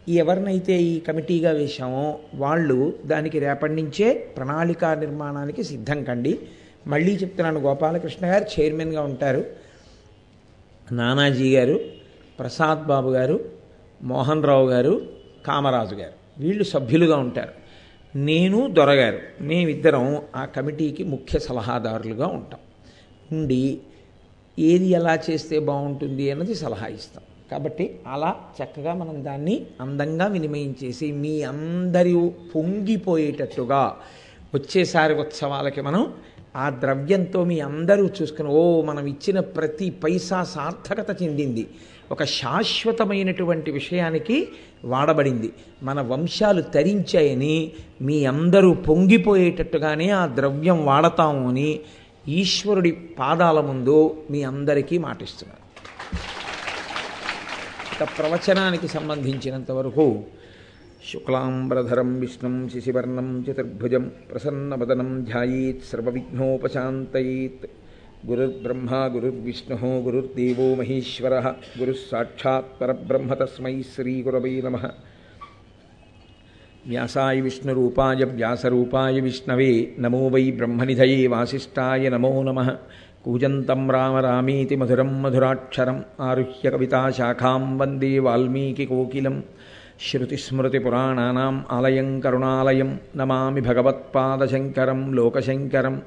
ఎవరినైతే ఈ కమిటీగా వేశామో వాళ్ళు దానికి రేపటి నుంచే ప్రణాళిక నిర్మాణానికి సిద్ధం కండి. మళ్ళీ చెప్తున్నాను గోపాలకృష్ణ గారు చైర్మన్గా ఉంటారు. నానాజీ గారు ప్రసాద్ బాబు గారు మోహన్ రావు గారు కామరాజు గారు. వీళ్ళు సభ్యులుగా ఉంటారు. నేను దొరగారు మేమిద్దరం ఆ కమిటీకి ముఖ్య సలహాదారులుగా ఉంటాం. ఉండి ఏది ఎలా చేస్తే బాగుంటుంది అన్నది సలహా ఇస్తాం. కాబట్టి అలా చక్కగా మనం దాన్ని అందంగా వినిమయం చేసి మీ అందరూ పొంగిపోయేటట్టుగా వచ్చేసారి ఉత్సవాలకి మనం ఆ ద్రవ్యంతో మీ అందరూ చూసుకుని ఓ మనం ఇచ్చిన ప్రతి పైసా సార్థకత చెందింది. ఒక శాశ్వతమైనటువంటి విషయానికి వాడబడింది. మన వంశాలు తరించాయని మీ అందరూ పొంగిపోయేటట్టుగానే ఆ ద్రవ్యం వాడతాము అని ఈశ్వరుడి పాదాల ముందు మీ అందరికీ మాటిస్తున్నాను. ఇక ప్రవచనానికి సంబంధించినంత వరకు శుక్లాంబరధరం విష్ణుం శిశివర్ణం చతుర్భుజం ప్రసన్నవదనం ధ్యాయీత్ సర్వవిఘ్నోపశాంతయీత్. గురుర్బ్రహ్మ గురుర్విష్ణు గురుర్దేవో మహేశ్వర గురుస్సాక్షాత్ పరబ్రహ్మ తస్మై శ్రీగురవై నమ. వ్యాసాయ విష్ణురూపాయ వ్యాసరూపాయ విష్ణవే నమో వై బ్రహ్మనిధయే వాసిష్టాయ నమో నమ. కూజంతం రామ రామీతి మధురం మధురాక్షరం ఆరుహ్య కవితాశాఖాం వందే వాల్మీకికోకిలం శృతిస్మృతిపురాణానాం ఆలయం కరుణాలయం నమామి భగవత్పాదశంకరం లోకశంకరం.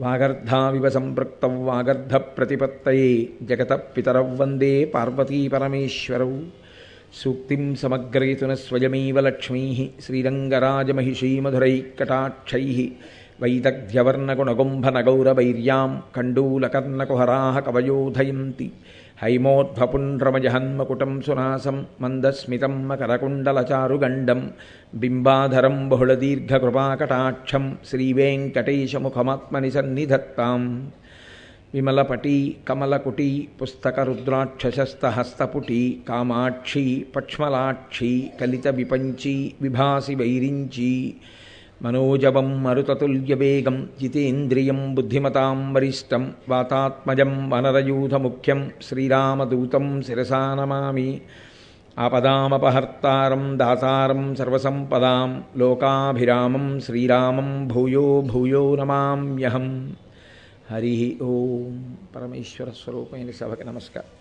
వాగర్ధావివ సంపృక్త వాగర్ధ వాగర్ధప్రతిపత్తయే జగత పితరౌ వందే పార్వతీపరమేశ్వరౌ. సూక్తిం సమగ్రయతున స్వయమేవ లక్ష్మీ శ్రీరంగరాజమహిషీమధురైకటాక్షై. వైదగ్ధ్యవర్ణగుణగుంభనగౌరవైర్యాం కండూలకర్ణకుహరాः కవయోధయంతి. హైమోద్భపుండ్రమజహన్మకుటం సునాసం మందస్మితం మకరకుండలచారుగండం బింబాధరం బహుళదీర్ఘకృపాకటాక్షం శ్రీవేంకటేశముఖమాత్మని సన్నిధత్తాం విమలపటి కమలకుటి పుస్తకరుద్రాక్షసస్తహస్తపుటి కామాక్షి పక్ష్మలాక్షి కలిత విపంచి విభాసి వైరించి మనోజవం మరుతతుల్యవేగం జితేంద్రియం బుద్ధిమతాం వరిష్టం వాతాత్మజం వనరయూధముఖ్యం శ్రీరామదూతం శిరసా నమామి ఆపదామపహర్తారం దాతారం సర్వసంపదాం లోకాభిరామం శ్రీరామం భూయో భూయో నమామ్యహం హరి ఓం పరమేశ్వర స్వరూపమైన సభకి నమస్కారం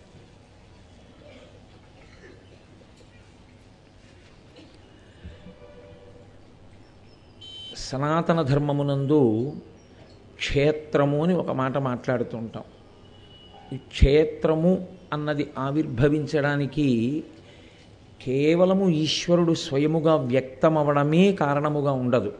సనాతన ధర్మమునందు క్షేత్రము అని ఒక మాట మాట్లాడుతూ ఉంటాం ఈ క్షేత్రము అన్నది ఆవిర్భవించడానికి కేవలము ఈశ్వరుడు స్వయముగా వ్యక్తమవడమే కారణముగా ఉండదు.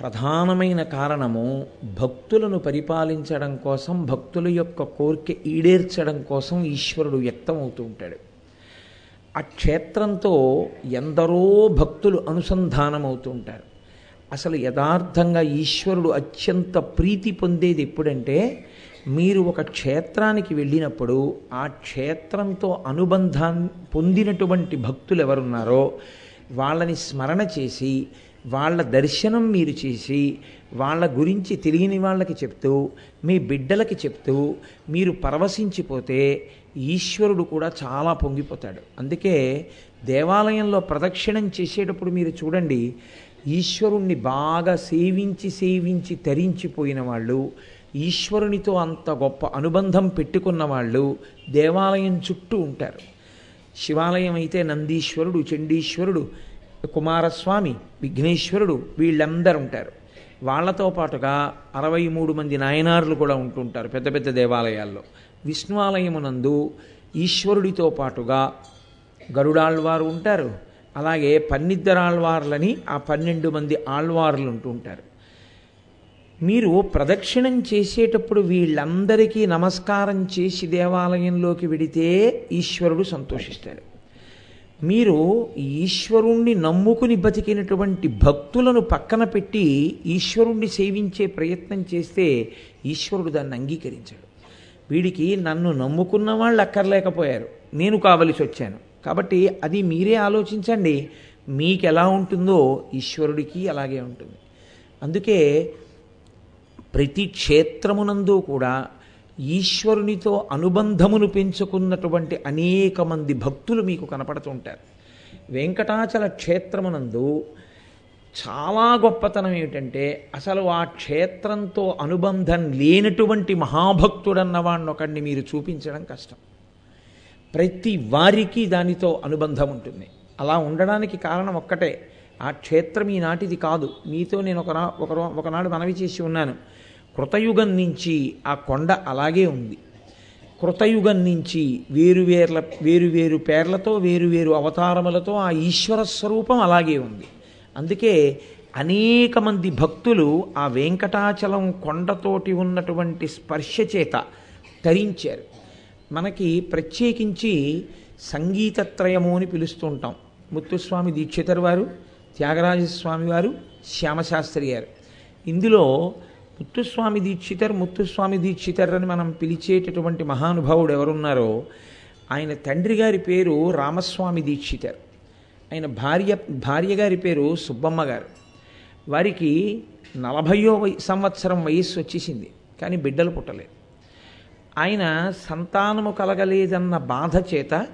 ప్రధానమైన కారణము భక్తులను పరిపాలించడం కోసం భక్తుల యొక్క కోరిక ఈడేర్చడం కోసం ఈశ్వరుడు వ్యక్తమవుతూ ఉంటాడు. ఆ క్షేత్రంతో ఎందరో భక్తులు అనుసంధానమవుతూ ఉంటారు. అసలు యథార్థంగా ఈశ్వరుడు అత్యంత ప్రీతి పొందేది ఎప్పుడంటే మీరు ఒక క్షేత్రానికి వెళ్ళినప్పుడు ఆ క్షేత్రంతో అనుబంధాన్ని పొందినటువంటి భక్తులు ఎవరున్నారో వాళ్ళని స్మరణ చేసి వాళ్ళ దర్శనం మీరు చేసి వాళ్ళ గురించి తెలియని వాళ్ళకి చెప్తూ మీ బిడ్డలకి చెప్తూ మీరు పరవశించిపోతే ఈశ్వరుడు కూడా చాలా పొంగిపోతాడు. అందుకే దేవాలయంలో ప్రదక్షిణం చేసేటప్పుడు మీరు చూడండి ఈశ్వరుణ్ణి బాగా సేవించి సేవించి తరించిపోయిన వాళ్ళు ఈశ్వరునితో అంత గొప్ప అనుబంధం పెట్టుకున్న వాళ్ళు దేవాలయం చుట్టూ ఉంటారు. శివాలయం అయితే నందీశ్వరుడు చండీశ్వరుడు కుమారస్వామి విఘ్నేశ్వరుడు వీళ్ళందరూ ఉంటారు. వాళ్ళతో పాటుగా అరవై మూడు మంది నాయనార్లు కూడా ఉంటుంటారు పెద్ద పెద్ద దేవాలయాల్లో. విష్ణువాలయమునందు ఈశ్వరుడితో పాటుగా గరుడాళ్ళవారు ఉంటారు అలాగే పన్నిద్దరాళ్వార్లని ఆ పన్నెండు మంది ఆళ్వార్లు ఉంటూ ఉంటారు. మీరు ప్రదక్షిణం చేసేటప్పుడు వీళ్ళందరికీ నమస్కారం చేసి దేవాలయంలోకి వెడితే ఈశ్వరుడు సంతోషిస్తాడు మీరు ఈశ్వరుణ్ణి నమ్ముకుని బతికినటువంటి భక్తులను పక్కన పెట్టి ఈశ్వరుణ్ణి సేవించే ప్రయత్నం చేస్తే ఈశ్వరుడు దాన్ని అంగీకరించాడు. వీడికి నన్ను నమ్ముకున్న వాళ్ళు అక్కర్లేకపోయారు. నేను కావలసి వచ్చాను. కాబట్టి అది మీరే ఆలోచించండి. మీకు ఎలా ఉంటుందో ఈశ్వరుడికి అలాగే ఉంటుంది. అందుకే ప్రతి క్షేత్రమునందు కూడా ఈశ్వరునితో అనుబంధమును పెంచుకున్నటువంటి అనేక మంది భక్తులు మీకు కనపడుతుంటారు. వెంకటాచల క్షేత్రమునందు చాలా గొప్పతనం ఏమిటంటే అసలు ఆ క్షేత్రంతో అనుబంధం లేనటువంటి మహాభక్తుడన్న వాడిని ఒకడిని మీరు చూపించడం కష్టం. ప్రతి వారికి దానితో అనుబంధం ఉంటుంది. అలా ఉండడానికి కారణం ఒక్కటే. ఆ క్షేత్రం ఈనాటిది కాదు. మీతో నేను ఒకనా ఒక ఒకనాడు మనవి చేసి ఉన్నాను. కృతయుగం నుంచి ఆ కొండ అలాగే ఉంది. కృతయుగం నుంచి వేరువేర్ల వేరువేరు పేర్లతో వేరువేరు అవతారములతో ఆ ఈశ్వర స్వరూపం అలాగే ఉంది. అందుకే అనేక మంది భక్తులు ఆ వెంకటాచలం కొండతోటి ఉన్నటువంటి స్పర్శ చేత తరించారు. మనకి ప్రత్యేకించి సంగీతత్రయము అని పిలుస్తుంటాం. ముత్తుస్వామి దీక్షితర్ వారు త్యాగరాజస్వామి వారు శ్యామశాస్త్రి గారు. ఇందులో ముత్తుస్వామి దీక్షితర్ ముత్తుస్వామి దీక్షితర్ అని మనం పిలిచేటటువంటి మహానుభావుడు ఎవరున్నారో ఆయన తండ్రి గారి పేరు రామస్వామి దీక్షితర్. ఆయన భార్య భార్య గారి పేరు సుబ్బమ్మ గారు. వారికి నలభయో సంవత్సరం వయస్సు వచ్చేసింది కానీ బిడ్డలు పుట్టలేదు. ఆయన సంతానము కలగలేదన్న బాధ చేత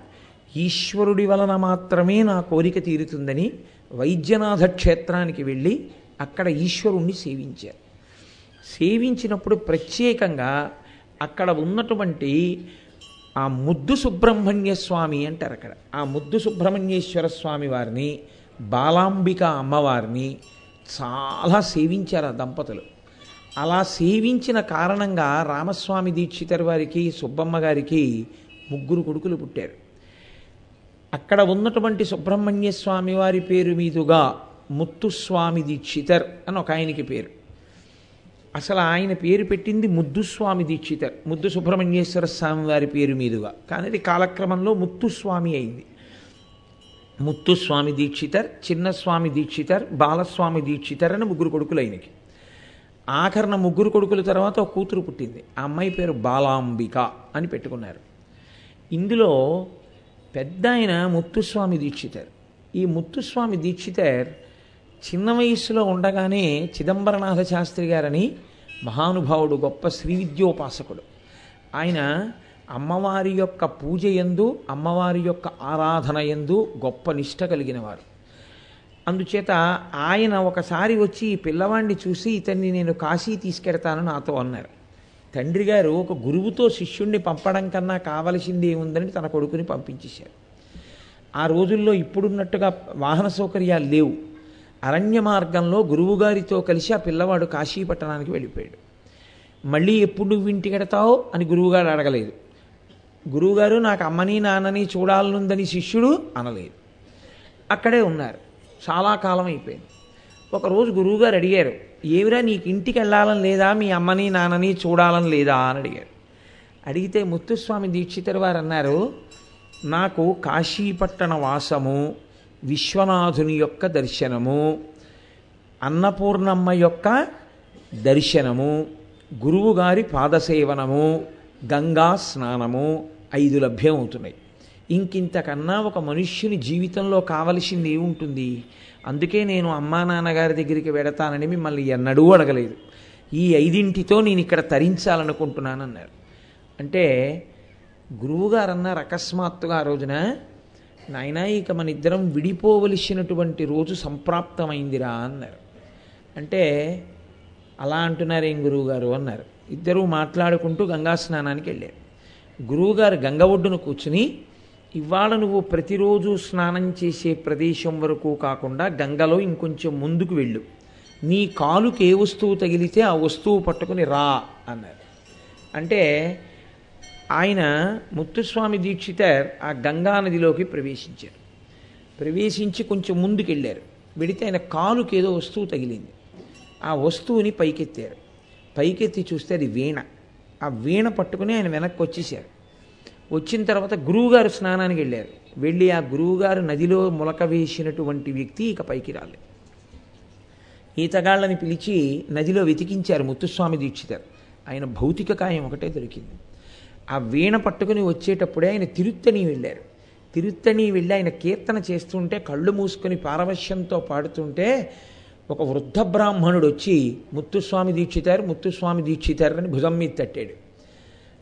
ఈశ్వరుడి వలన మాత్రమే నా కోరిక తీరుతుందని వైద్యనాథ క్షేత్రానికి వెళ్ళి అక్కడ ఈశ్వరుణ్ణి సేవించారు. సేవించినప్పుడు ప్రత్యేకంగా అక్కడ ఉన్నటువంటి ఆ ముద్దు సుబ్రహ్మణ్య స్వామి అంటారు అక్కడ. ఆ ముద్దు సుబ్రహ్మణ్యేశ్వర స్వామి వారిని బాలాంబిక అమ్మవారిని చాలా సేవించారు ఆ దంపతులు. అలా సేవించిన కారణంగా రామస్వామి దీక్షితర్ వారికి సుబ్బమ్మ గారికి ముగ్గురు కొడుకులు పుట్టారు. అక్కడ ఉన్నటువంటి సుబ్రహ్మణ్య స్వామి వారి పేరు మీదుగా ముత్తుస్వామి దీక్షితర్ అని ఒక ఆయనకి పేరు. అసలు ఆయన పేరు పెట్టింది ముద్దుస్వామి దీక్షితర్ ముద్దు సుబ్రహ్మణ్యేశ్వర స్వామి వారి పేరు మీదుగా. కానీ అది కాలక్రమంలో ముత్తుస్వామి అయింది. ముత్తుస్వామి దీక్షితర్ చిన్నస్వామి దీక్షితర్ బాలస్వామి దీక్షితర్ అని ముగ్గురు కొడుకులు ఆయనకి. ఆఖరణ ముగ్గురు కొడుకుల తర్వాత ఒక కూతురు పుట్టింది. ఆ అమ్మాయి పేరు బాలాంబిక అని పెట్టుకున్నారు. ఇందులో పెద్ద ఆయన ముత్తుస్వామి దీక్షితర్. ఈ ముత్తుస్వామి దీక్షితర్ చిన్న వయస్సులో ఉండగానే చిదంబరనాథ శాస్త్రి గారని మహానుభావుడు గొప్ప శ్రీ విద్యోపాసకుడు. ఆయన అమ్మవారి యొక్క పూజ ఎందు అమ్మవారి యొక్క ఆరాధన ఎందు గొప్ప నిష్ట కలిగినవారు. అందుచేత ఆయన ఒకసారి వచ్చి ఈ పిల్లవాడిని చూసి ఇతన్ని నేను కాశీ తీసుకెడతాను నాతో అన్నారు. తండ్రి గారు ఒక గురువుతో శిష్యుణ్ణి పంపడం కన్నా కావలసింది ఏముందని తన కొడుకుని పంపించేశారు. ఆ రోజుల్లో ఇప్పుడున్నట్టుగా వాహన సౌకర్యాలు లేవు. అరణ్య మార్గంలో గురువుగారితో కలిసి ఆ పిల్లవాడు కాశీ పట్టణానికి వెళ్ళిపోయాడు. మళ్ళీ ఎప్పుడు నువ్వు ఇంటికి అని గురువుగారు అడగలేదు. గురువుగారు నాకు అమ్మని నాన్నని చూడాలనుందని శిష్యుడు అనలేదు. అక్కడే ఉన్నారు. చాలా కాలం అయిపోయింది. ఒకరోజు గురువుగారు అడిగారు ఏమిరా నీకు ఇంటికి వెళ్ళాలని లేదా? మీ అమ్మని నాన్నని చూడాలని లేదా? అని అడిగారు. అడిగితే ముత్తుస్వామి దీక్షితర్ వారు అన్నారు నాకు కాశీపట్టణ వాసము విశ్వనాథుని యొక్క దర్శనము అన్నపూర్ణమ్మ యొక్క దర్శనము గురువుగారి పాదసేవనము గంగా స్నానము ఐదు లభ్యం అవుతున్నాయి ఇంకింతకన్నా ఒక మనుష్యుని జీవితంలో కావలసింది ఏముంటుంది? అందుకే నేను అమ్మా నాన్నగారి దగ్గరికి వెడతానని మిమ్మల్ని ఎన్నడూ అడగలేదు. ఈ ఐదింటితో నేను ఇక్కడ తరించాలనుకుంటున్నాను అన్నారు అంటే గురువుగారు అన్నారు అకస్మాత్తుగా ఆ రోజున నాయనా ఇక మన ఇద్దరం విడిపోవలసినటువంటి రోజు సంప్రాప్తమైందిరా అన్నారు. అంటే అలా అంటున్నారేం గురువుగారు అన్నారు. ఇద్దరూ మాట్లాడుకుంటూ గంగా స్నానానికి వెళ్ళారు. గురువుగారు గంగ ఒడ్డున కూర్చుని ఇవాళ నువ్వు ప్రతిరోజు స్నానం చేసే ప్రదేశం వరకు కాకుండా గంగలో ఇంకొంచెం ముందుకు వెళ్ళు. నీ కాలుకి ఏ వస్తువు తగిలితే ఆ వస్తువు పట్టుకుని రా అన్నారు. అంటే ఆయన ముత్తుస్వామి దీక్షితర్ ఆ గంగా నదిలోకి ప్రవేశించారు. ప్రవేశించి కొంచెం ముందుకు వెళ్ళారు. వెడితే ఆయన కాలుకి ఏదో వస్తువు తగిలింది. ఆ వస్తువుని పైకెత్తారు. పైకెత్తి చూస్తే అది వీణ. ఆ వీణ పట్టుకుని ఆయన వెనక్కి వచ్చేసారు. వచ్చిన తర్వాత గురువుగారు స్నానానికి వెళ్ళారు. వెళ్ళి ఆ గురువుగారు నదిలో మొలక వేసినటువంటి వ్యక్తి ఇక పైకి రాలేదు. ఈతగాళ్ళని పిలిచి నదిలో వెతికించారు ముత్తుస్వామి దీక్షితారు. ఆయన భౌతిక కాయం ఒకటే దొరికింది. ఆ వీణ పట్టుకుని వచ్చేటప్పుడే ఆయన తిరుత్తని వెళ్ళారు. తిరుత్తని వెళ్ళి ఆయన కీర్తన చేస్తుంటే కళ్ళు మూసుకొని పారవశ్యంతో పాడుతుంటే ఒక వృద్ధ బ్రాహ్మణుడు వచ్చి ముత్తుస్వామి దీక్షితారు ముత్తుస్వామి దీక్షితారు అని భుజం మీద తట్టాడు.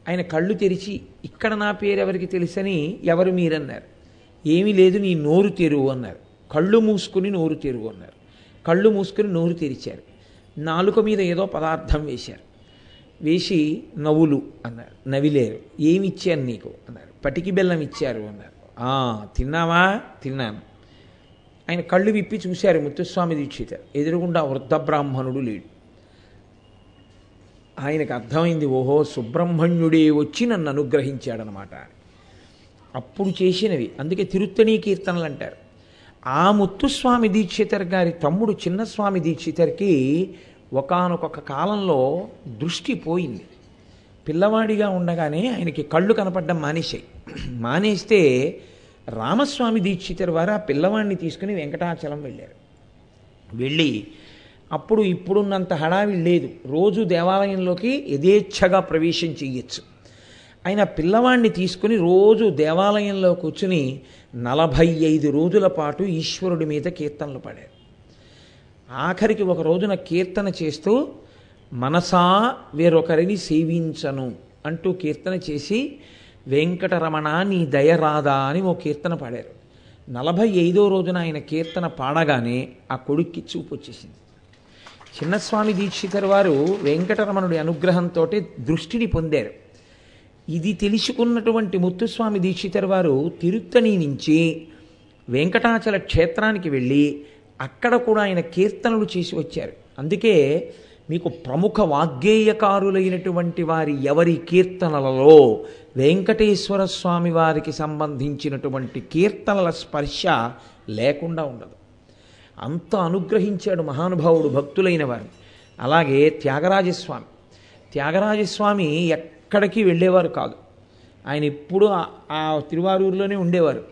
ఆయన కళ్ళు తెరిచి ఇక్కడ నా పేరు ఎవరికి తెలుసని ఎవరు మీరన్నారు. ఏమీ లేదు నీ నోరు తెరువు అన్నారు. కళ్ళు మూసుకుని నోరు తెరువు అన్నారు. కళ్ళు మూసుకుని నోరు తెరిచారు. నాలుక మీద ఏదో పదార్థం వేశారు. వేసి నవ్వులు అన్నారు. నవిలేరు ఏమి ఇచ్చాను నీకు? అన్నారు. పటికి బెల్లం ఇచ్చారు అన్నారు. తిన్నావా? తిన్నాను. ఆయన కళ్ళు విప్పి చూశారు ముత్తుస్వామి దీక్షిత. ఎదురుగుండా వృద్ధ బ్రాహ్మణుడు లేడు. ఆయనకు అర్థమైంది ఓహో సుబ్రహ్మణ్యుడే వచ్చి నన్ను అనుగ్రహించాడనమాట అప్పుడు చేసినవి అందుకే తిరుత్తణీ కీర్తనలు అంటారు. ఆ ముత్తుస్వామి దీక్షితర్ గారి తమ్ముడు చిన్నస్వామి దీక్షితర్కి ఒకానొక కాలంలో దృష్టి పోయింది. పిల్లవాడిగా ఉండగానే ఆయనకి కళ్ళు కనపడడం మానేశాయి. మానేస్తే రామస్వామి దీక్షితర్ వారు ఆ పిల్లవాడిని తీసుకుని వెంకటాచలం వెళ్ళారు. వెళ్ళి అప్పుడు ఇప్పుడున్నంత హడావిడి లేదు. రోజు దేవాలయంలోకి యథేచ్ఛగా ప్రవేశం చెయ్యొచ్చు. ఆయన పిల్లవాడిని తీసుకుని రోజు దేవాలయంలో కూర్చుని నలభై ఐదు రోజుల పాటు ఈశ్వరుడి మీద కీర్తనలు పాడారు. ఆఖరికి ఒక రోజున కీర్తన చేస్తూ మనసా వేరొకరిని సేవించను అంటూ కీర్తన చేసి వెంకటరమణ నీ దయరాదా అని ఓ కీర్తన పాడారు. నలభై ఐదో రోజున ఆయన కీర్తన పాడగానే ఆ కొడుక్కి చూపు వచ్చేసింది చిన్నస్వామి దీక్షితర్ వారు వెంకటరమణుడి అనుగ్రహంతో దృష్టిని పొందారు. ఇది తెలుసుకున్నటువంటి ముత్తుస్వామి దీక్షితర్ వారు తిరుత్తని నుంచి వెంకటాచల క్షేత్రానికి వెళ్ళి అక్కడ కూడా ఆయన కీర్తనలు చేసి వచ్చారు. అందుకే మీకు ప్రముఖ వాగ్గేయకారులైనటువంటి వారి ఎవరి కీర్తనలలో వెంకటేశ్వర స్వామి వారికి సంబంధించినటువంటి కీర్తనల స్పర్శ లేకుండా ఉండదు. అంత అనుగ్రహించాడు మహానుభావుడు భక్తులైన వారిని అలాగే త్యాగరాజస్వామి. త్యాగరాజస్వామి ఎక్కడికి వెళ్ళేవారు కాదు. ఆయన ఎప్పుడూ ఆ- తిరువారూరులోనే ఉండేవారు.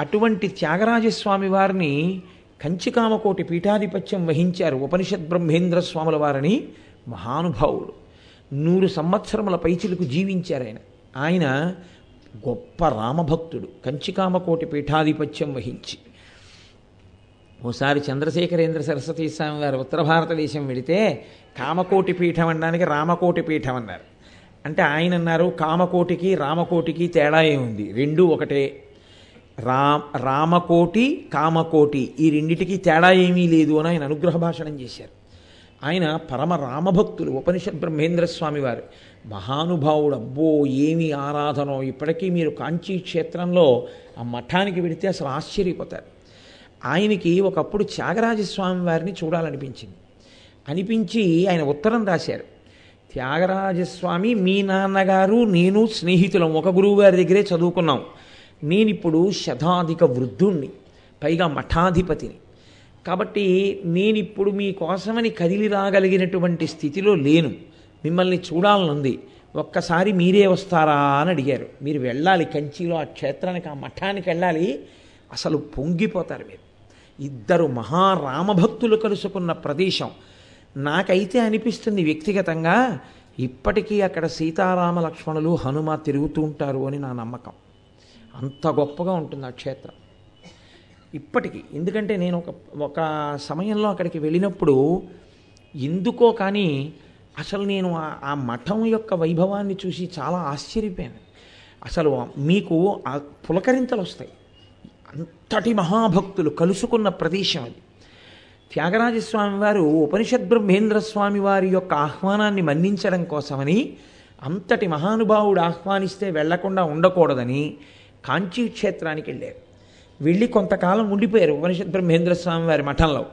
అటువంటి త్యాగరాజస్వామి వారిని కంచికామకోటి పీఠాధిపత్యం వహించారు ఉపనిషత్ బ్రహ్మేంద్ర స్వాముల వారిని మహానుభావుడు. నూరు సంవత్సరముల పైచిలకు జీవించారు ఆయన. ఆయన గొప్ప రామభక్తుడు. కంచికామకోటి పీఠాధిపత్యం వహించి. ఓసారి చంద్రశేఖరేంద్ర సరస్వతి స్వామి వారు ఉత్తర భారతదేశం వెళితే కామకోటి పీఠం అనడానికి రామకోటి పీఠం అన్నారు. అంటే ఆయన అన్నారు కామకోటికి రామకోటికి తేడా ఏముంది? రెండు ఒకటే. రా రామకోటి కామకోటి ఈ రెండిటికి తేడా ఏమీ లేదు అని ఆయన అనుగ్రహ భాషణం చేశారు. ఆయన పరమ రామభక్తులు ఉపనిషత్ బ్రహ్మేంద్ర స్వామి వారు. మహానుభావుడు అబ్బో ఏమి ఆరాధనో ఇప్పటికీ మీరు కాంచీ క్షేత్రంలో ఆ మఠానికి వెడితే అసలు ఆశ్చర్యపోతారు. ఆయనకి ఒకప్పుడు త్యాగరాజస్వామి వారిని చూడాలనిపించింది. అనిపించి ఆయన ఉత్తరం రాశారు. త్యాగరాజస్వామి మీ నాన్నగారు నేను స్నేహితులం. ఒక గురువు గారి దగ్గరే చదువుకున్నాం. నేనిప్పుడు శతాధిక వృద్ధుణ్ణి పైగా మఠాధిపతిని. కాబట్టి నేనిప్పుడు మీకోసమని కదిలి రాగలిగినటువంటి స్థితిలో లేను. మిమ్మల్ని చూడాలనుంది. ఒక్కసారి మీరే వస్తారా అని అడిగారు. మీరు వెళ్ళాలి కంచిలో ఆ క్షేత్రానికి ఆ మఠానికి వెళ్ళాలి. అసలు పొంగిపోతారు మీరు. ఇద్దరు మహారామభక్తులు కలుసుకున్న ప్రదేశం. నాకైతే అనిపిస్తుంది వ్యక్తిగతంగా ఇప్పటికీ అక్కడ సీతారామ లక్ష్మణులు హనుమ తిరుగుతూ ఉంటారు అని నా నమ్మకం. అంత గొప్పగా ఉంటుంది ఆ క్షేత్రం. ఇప్పటికీ ఎందుకంటే నేను ఒక ఒక సమయంలో అక్కడికి వెళ్ళినప్పుడు ఎందుకో కానీ అసలు నేను ఆ- ఆ మఠం యొక్క వైభవాన్ని చూసి చాలా ఆశ్చర్యపోయాను. అసలు మీకు ఆ పులకరింతలు వస్తాయి. అంతటి మహాభక్తులు కలుసుకున్న ప్రదేశం అది. త్యాగరాజస్వామి వారు ఉపనిషద్ బ్రహ్మేంద్ర స్వామి వారి యొక్క ఆహ్వానాన్ని మన్నించడం కోసమని అంతటి మహానుభావుడు ఆహ్వానిస్తే వెళ్ళకుండా ఉండకూడదని కాంచీ క్షేత్రానికి వెళ్ళారు. వెళ్ళి కొంతకాలం ఉండిపోయారు ఉపనిషద్ బ్రహ్మేంద్ర స్వామి వారి మఠంలో.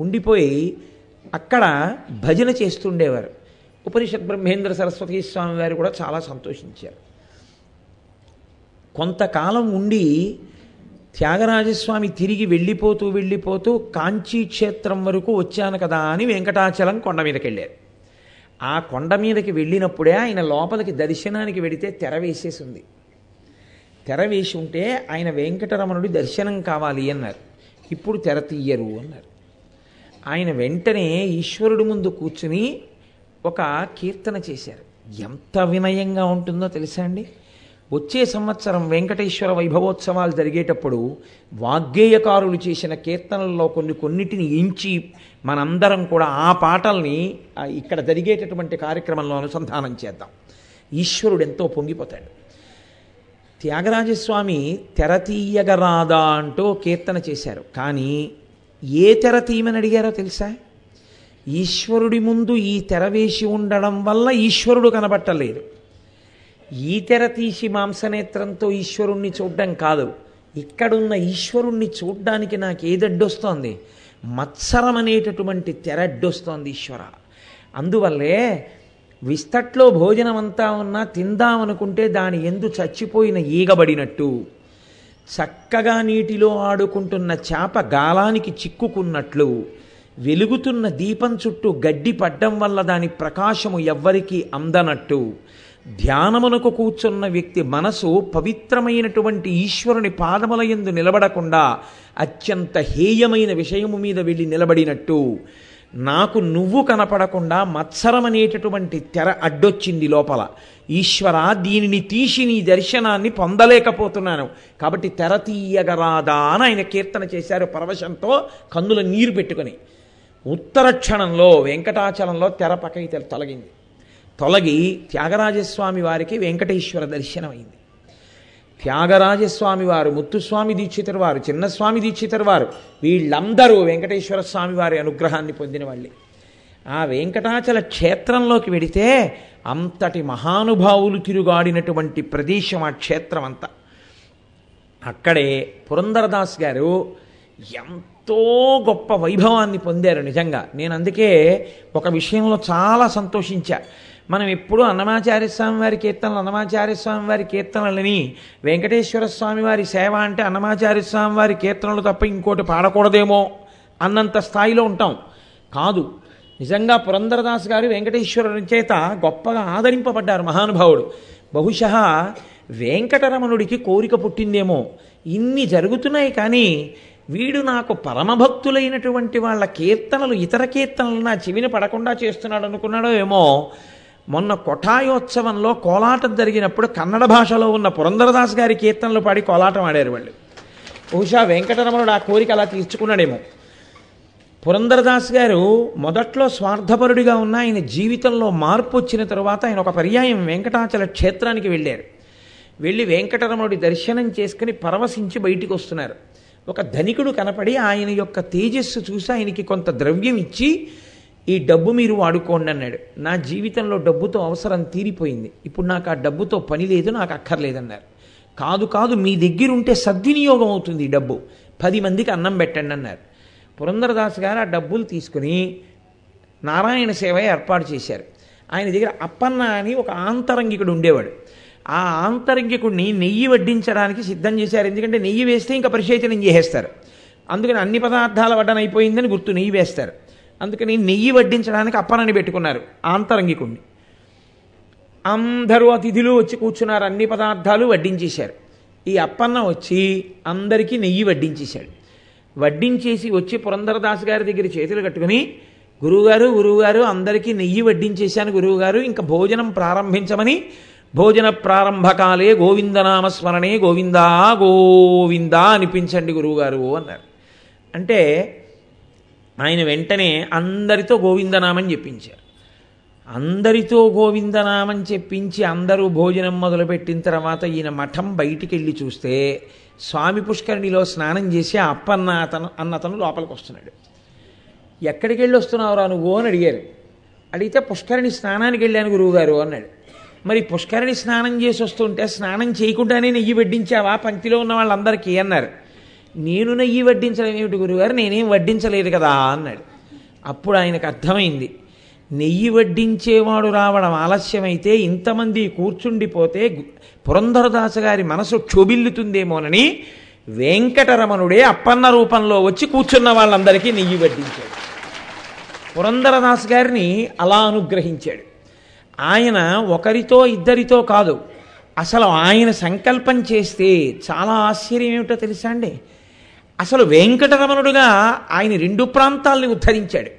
ఉండిపోయి అక్కడ భజన చేస్తుండేవారు. ఉపనిషద్ బ్రహ్మేంద్ర సరస్వతి స్వామి వారు కూడా చాలా సంతోషించారు. కొంతకాలం ఉండి త్యాగరాజస్వామి తిరిగి వెళ్ళిపోతూ వెళ్ళిపోతూ కాంచీ క్షేత్రం వరకు వచ్చాను కదా అని వెంకటాచలం కొండ మీదకి వెళ్ళారు ఆ కొండ మీదకి వెళ్ళినప్పుడే ఆయన లోపలికి దర్శనానికి వెడితే తెర వేసేసి ఉంది తెర వేసి ఉంటే ఆయన వెంకటరమణుడి దర్శనం కావాలి అన్నారు. ఇప్పుడు తెర తీయరు అన్నారు. ఆయన వెంటనే ఈశ్వరుడి ముందు కూర్చుని ఒక కీర్తన చేశారు. ఎంత వినయంగా ఉంటుందో తెలుసా అండి? వచ్చే సంవత్సరం వెంకటేశ్వర వైభవోత్సవాలు జరిగేటప్పుడు వాగ్గేయకారులు చేసిన కీర్తనల్లో కొన్ని కొన్నిటిని ఎంచి మనందరం కూడా ఆ పాటల్ని ఇక్కడ జరిగేటటువంటి కార్యక్రమంలో అనుసంధానం చేద్దాం. ఈశ్వరుడు ఎంతో పొంగిపోతాడు. త్యాగరాజస్వామి తెర తీయగరాదా అంటూ కీర్తన చేశారు. కానీ ఏ తెర తీయమని అడిగారో తెలుసా? ఈశ్వరుడి ముందు ఈ తెర వేసి ఉండడం వల్ల ఈశ్వరుడు కనబట్టలేదు. ఈ తెర తీసి మాంసనేత్రంతో ఈశ్వరుణ్ణి చూడడం కాదు. ఇక్కడున్న ఈశ్వరుణ్ణి చూడ్డానికి నాకు ఏదడ్డొస్తోంది? మత్సరం అనేటటువంటి తెర అడ్డొస్తోంది ఈశ్వర. అందువల్లే విస్తట్లో భోజనం అంతా ఉన్నా తిందామనుకుంటే దాని ఎందు చచ్చిపోయిన ఈగబడినట్టు. చక్కగా నీటిలో ఆడుకుంటున్న చేప గాలానికి చిక్కుకున్నట్లు. వెలుగుతున్న దీపం చుట్టూ గడ్డి పడ్డం వల్ల దాని ప్రకాశము ఎవ్వరికీ అందనట్టు. ధ్యానమునకు కూర్చున్న వ్యక్తి మనసు పవిత్రమైనటువంటి ఈశ్వరుని పాదముల ఎందు నిలబడకుండా అత్యంత హేయమైన విషయము మీద వెళ్ళి నిలబడినట్టు. నాకు నువ్వు కనపడకుండా మత్సరం అనేటటువంటి తెర అడ్డొచ్చింది లోపల. ఈశ్వర దీనిని తీసి నీ దర్శనాన్ని పొందలేకపోతున్నాను. కాబట్టి తెర తీయగరాదా అని ఆయన కీర్తన చేశారు పరవశంతో కన్నుల నీరు పెట్టుకుని. ఉత్తర క్షణంలో వెంకటాచలంలో తెర పక్కకి తొలగింది. తొలగి త్యాగరాజస్వామి వారికి వెంకటేశ్వర దర్శనం అయింది త్యాగరాజస్వామి వారు ముత్తుస్వామి దీక్షితరు వారు చిన్నస్వామి దీక్షితరు వారు వీళ్ళందరూ వెంకటేశ్వర స్వామి వారి అనుగ్రహాన్ని పొందిన వాళ్ళే. ఆ వెంకటాచల క్షేత్రంలోకి వెడితే అంతటి మహానుభావులు తిరుగాడినటువంటి ప్రదేశం ఆ క్షేత్రం అంతా అక్కడే పురంధరదాస్ గారు ఎంతో గొప్ప వైభవాన్ని పొందారు నిజంగా. నేను అందుకే ఒక విషయంలో చాలా సంతోషించా. మనం ఎప్పుడూ అన్నమాచార్య స్వామి వారి కీర్తనలు అన్నమాచార్య స్వామి వారి కీర్తనలని వెంకటేశ్వర స్వామి వారి సేవ అంటే అన్నమాచార్య స్వామి వారి కీర్తనలు తప్ప ఇంకోటి పాడకూడదేమో అన్నంత స్థాయిలో ఉంటాం. కాదు నిజంగా పురంధరదాస్ గారు వెంకటేశ్వరుని చేత గొప్పగా ఆదరింపబడ్డారు మహానుభావుడు. బహుశా వెంకటరమణుడికి కోరిక పుట్టిందేమో. ఇన్ని జరుగుతున్నాయి కానీ వీడు నాకు పరమభక్తులైనటువంటి వాళ్ళ కీర్తనలు ఇతర కీర్తనలు నా చెవిన పడకుండా చేస్తున్నాడు అనుకున్నాడో ఏమో. మొన్న కొఠాయోత్సవంలో కోలాటం జరిగినప్పుడు కన్నడ భాషలో ఉన్న పురంధరదాస్ గారి కీర్తనలు పాడి కోలాటం ఆడారు వాళ్ళు. బహుశా వెంకటరమణుడు ఆ కోరిక అలా తీర్చుకున్నాడేమో. పురంధరదాస్ గారు మొదట్లో స్వార్థపరుడిగా ఉన్న ఆయన జీవితంలో మార్పు వచ్చిన తరువాత ఆయన ఒక పర్యాయం వెంకటాచల క్షేత్రానికి వెళ్ళారు. వెళ్ళి వెంకటరమణుడి దర్శనం చేసుకుని పరవశించి బయటికి వస్తున్నారు. ఒక ధనికుడు కనపడి ఆయన యొక్క తేజస్సు చూసి ఆయనకి కొంత ద్రవ్యం ఇచ్చి ఈ డబ్బు మీరు వాడుకోండి అన్నాడు. నా జీవితంలో డబ్బుతో అవసరం తీరిపోయింది. ఇప్పుడు నాకు ఆ డబ్బుతో పని లేదు నాకు అక్కర్లేదన్నారు. కాదు కాదు మీ దగ్గర ఉంటే సద్వినియోగం అవుతుంది ఈ డబ్బు. పది మందికి అన్నం పెట్టండి అన్నారు. పురంధరదాస్ గారు ఆ డబ్బులు తీసుకుని నారాయణ సేవ ఏర్పాటు చేశారు. ఆయన దగ్గర అప్పన్న అని ఒక ఆంతరంగికుడు ఉండేవాడు. ఆ ఆంతరంగికుడిని నెయ్యి వడ్డించడానికి సిద్ధం చేశారు. ఎందుకంటే నెయ్యి వేస్తే ఇంకా పరిశేచనం చేసేస్తారు. అందుకని అన్ని పదార్థాల వడ్డన అయిపోయిందని గుర్తు నెయ్యి వేస్తారు. అందుకని నెయ్యి వడ్డించడానికి అప్పనని పెట్టుకున్నారు ఆంతరంగికుణ్ణి. అందరూ అతిథులు వచ్చి కూర్చున్నారు అన్ని పదార్థాలు వడ్డించేశారు. ఈ అప్పన్న వచ్చి అందరికీ నెయ్యి వడ్డించేశాడు. వడ్డించేసి వచ్చి పురంధరదాస్ గారి దగ్గర చేతులు కట్టుకుని గురువుగారు గురువుగారు అందరికీ నెయ్యి వడ్డించేశాను గురువుగారు ఇంకా భోజనం ప్రారంభించమని భోజన ప్రారంభకాలే గోవిందనామస్మరణే గోవిందా గోవిందా అనిపించండి గురువుగారు అన్నారు. అంటే ఆయన వెంటనే అందరితో గోవిందనామని చెప్పించారు. అందరితో గోవిందనామని చెప్పించి అందరూ భోజనం మొదలుపెట్టిన తర్వాత ఈయన మఠం బయటికి వెళ్ళి చూస్తే స్వామి పుష్కరిణిలో స్నానం చేసి అప్పన్న అతను అన్నతను లోపలికి వస్తున్నాడు. ఎక్కడికి వెళ్ళి వస్తున్నావురా నువ్వు అని అడిగారు. అడిగితే పుష్కరిణి స్నానానికి వెళ్ళాను గురువుగారు అన్నాడు. మరి పుష్కరిణి స్నానం చేసి వస్తుంటే స్నానం చేయకుండానే నెయ్యి వెడ్డించావా? పంక్తిలో ఉన్న వాళ్ళందరికీ అన్నారు. నేను నెయ్యి వడ్డించడం ఏమిటి గురుగారు నేనేం వడ్డించలేదు కదా అన్నాడు. అప్పుడు ఆయనకు అర్థమైంది. నెయ్యి వడ్డించేవాడు రావడం ఆలస్యమైతే ఇంతమంది కూర్చుండిపోతే పురంధరదాసు గారి మనసు క్షోభిల్లుతుందేమోనని వెంకటరమణుడే అప్పన్న రూపంలో వచ్చి కూర్చున్న వాళ్ళందరికీ నెయ్యి వడ్డించాడు. పురంధరదాస్ గారిని అలా అనుగ్రహించాడు. ఆయన ఒకరితో ఇద్దరితో కాదు అసలు ఆయన సంకల్పం చేస్తే చాలా ఆశ్చర్యం ఏమిటో తెలుసా అండి? అసలు వెంకటరమణుడుగా ఆయన రెండు ప్రాంతాల్ని ఉద్ధరించాడు.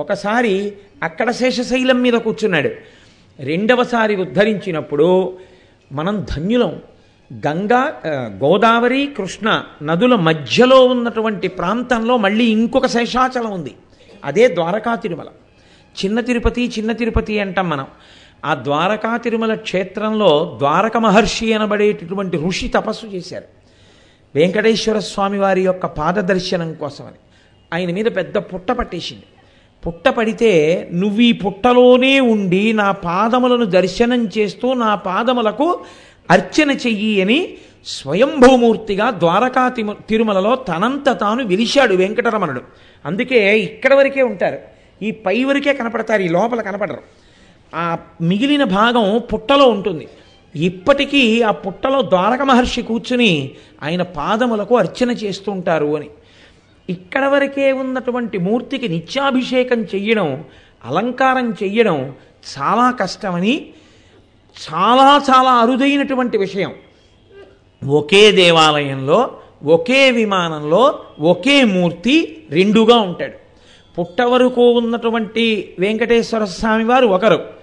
ఒకసారి అక్కడ శేషశైలం మీద కూర్చున్నాడు. రెండవసారి ఉద్ధరించినప్పుడు మనం ధన్యులం. గంగా గోదావరి కృష్ణ నదుల మధ్యలో ఉన్నటువంటి ప్రాంతంలో మళ్ళీ ఇంకొక శేషాచలం ఉంది. అదే ద్వారకా తిరుమల. చిన్న తిరుపతి చిన్న తిరుపతి అంటాం మనం. ఆ ద్వారకా తిరుమల క్షేత్రంలో ద్వారక మహర్షి అనబడేటటువంటి ఋషి తపస్సు చేశారు. వెంకటేశ్వర స్వామి వారి యొక్క పాదదర్శనం కోసమని. ఆయన మీద పెద్ద పుట్ట పట్టేసింది. పుట్ట పడితే నువ్వు ఈ పుట్టలోనే ఉండి నా పాదములను దర్శనం చేస్తూ నా పాదములకు అర్చన చెయ్యి అని స్వయంభూమూర్తిగా ద్వారకా తిరుమలలో తనంత తాను వెలిశాడు వెంకటరమణుడు. అందుకే ఇక్కడ వరకే ఉంటారు. ఈ పై వరకే కనపడతారు ఈ లోపల కనపడరు. ఆ మిగిలిన భాగం పుట్టలో ఉంటుంది. ఇప్పటికీ ఆ పుట్టలో ద్వారక మహర్షి కూర్చుని ఆయన పాదములకు అర్చన చేస్తుంటారు అని. ఇక్కడ వరకే ఉన్నటువంటి మూర్తికి నిత్యాభిషేకం చెయ్యడం అలంకారం చెయ్యడం చాలా కష్టమని చాలా చాలా అరుదైనటువంటి విషయం. ఒకే దేవాలయంలో ఒకే విమానంలో ఒకే మూర్తి రెండుగా ఉంటాడు. పుట్ట వరకు ఉన్నటువంటి వెంకటేశ్వర స్వామి వారు ఒకరు.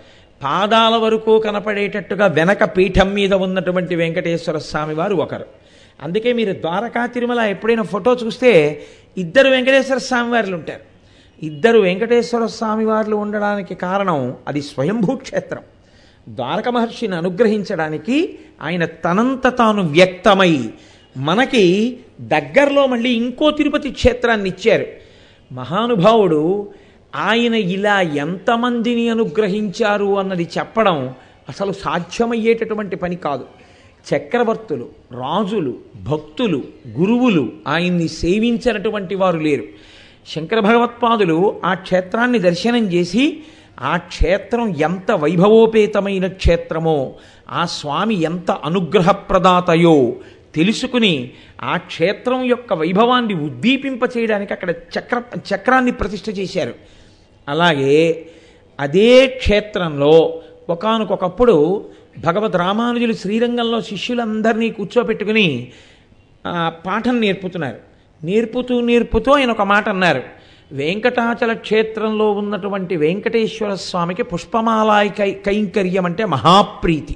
పాదాల వరకు కనపడేటట్టుగా వెనక పీఠం మీద ఉన్నటువంటి వెంకటేశ్వర స్వామి వారు ఒకరు. అందుకే మీరు ద్వారకా తిరుమల ఎప్పుడైనా ఫోటో చూస్తే ఇద్దరు వెంకటేశ్వర స్వామి వార్లు ఉంటారు. ఇద్దరు వెంకటేశ్వర స్వామి వార్లు ఉండడానికి కారణం అది స్వయంభూ క్షేత్రం. ద్వారక మహర్షిని అనుగ్రహించడానికి ఆయన తనంత తాను వ్యక్తమై మనకి దగ్గరలో మళ్ళీ ఇంకో తిరుపతి క్షేత్రాన్ని ఇచ్చారు. మహానుభావుడు ఆయన ఇలా ఎంతమందిని అనుగ్రహించారు అన్నది చెప్పడం అసలు సాధ్యమయ్యేటటువంటి పని కాదు. చక్రవర్తులు రాజులు భక్తులు గురువులు ఆయన్ని సేవించినటువంటి వారు లేరు. శంకర భగవత్పాదులు ఆ క్షేత్రాన్ని దర్శనం చేసి ఆ క్షేత్రం ఎంత వైభవోపేతమైన క్షేత్రమో ఆ స్వామి ఎంత అనుగ్రహప్రదాతయో తెలుసుకుని ఆ క్షేత్రం యొక్క వైభవాన్ని ఉద్దీపింపచేయడానికి అక్కడ చక్ర చక్రాన్ని ప్రతిష్ఠ చేశారు. అలాగే అదే క్షేత్రంలో ఒకనకొకప్పుడు భగవద్ రామానుజులు శ్రీరంగంలో శిష్యులందరినీ కూర్చోపెట్టుకుని పాఠం నేర్పుతున్నారు. నేర్పుతూ నేర్పుతూ ఆయన ఒక మాట అన్నారు. వెంకటాచల క్షేత్రంలో ఉన్నటువంటి వెంకటేశ్వర స్వామికి పుష్పమాలాయి కై కైంకర్యం అంటే మహాప్రీతి.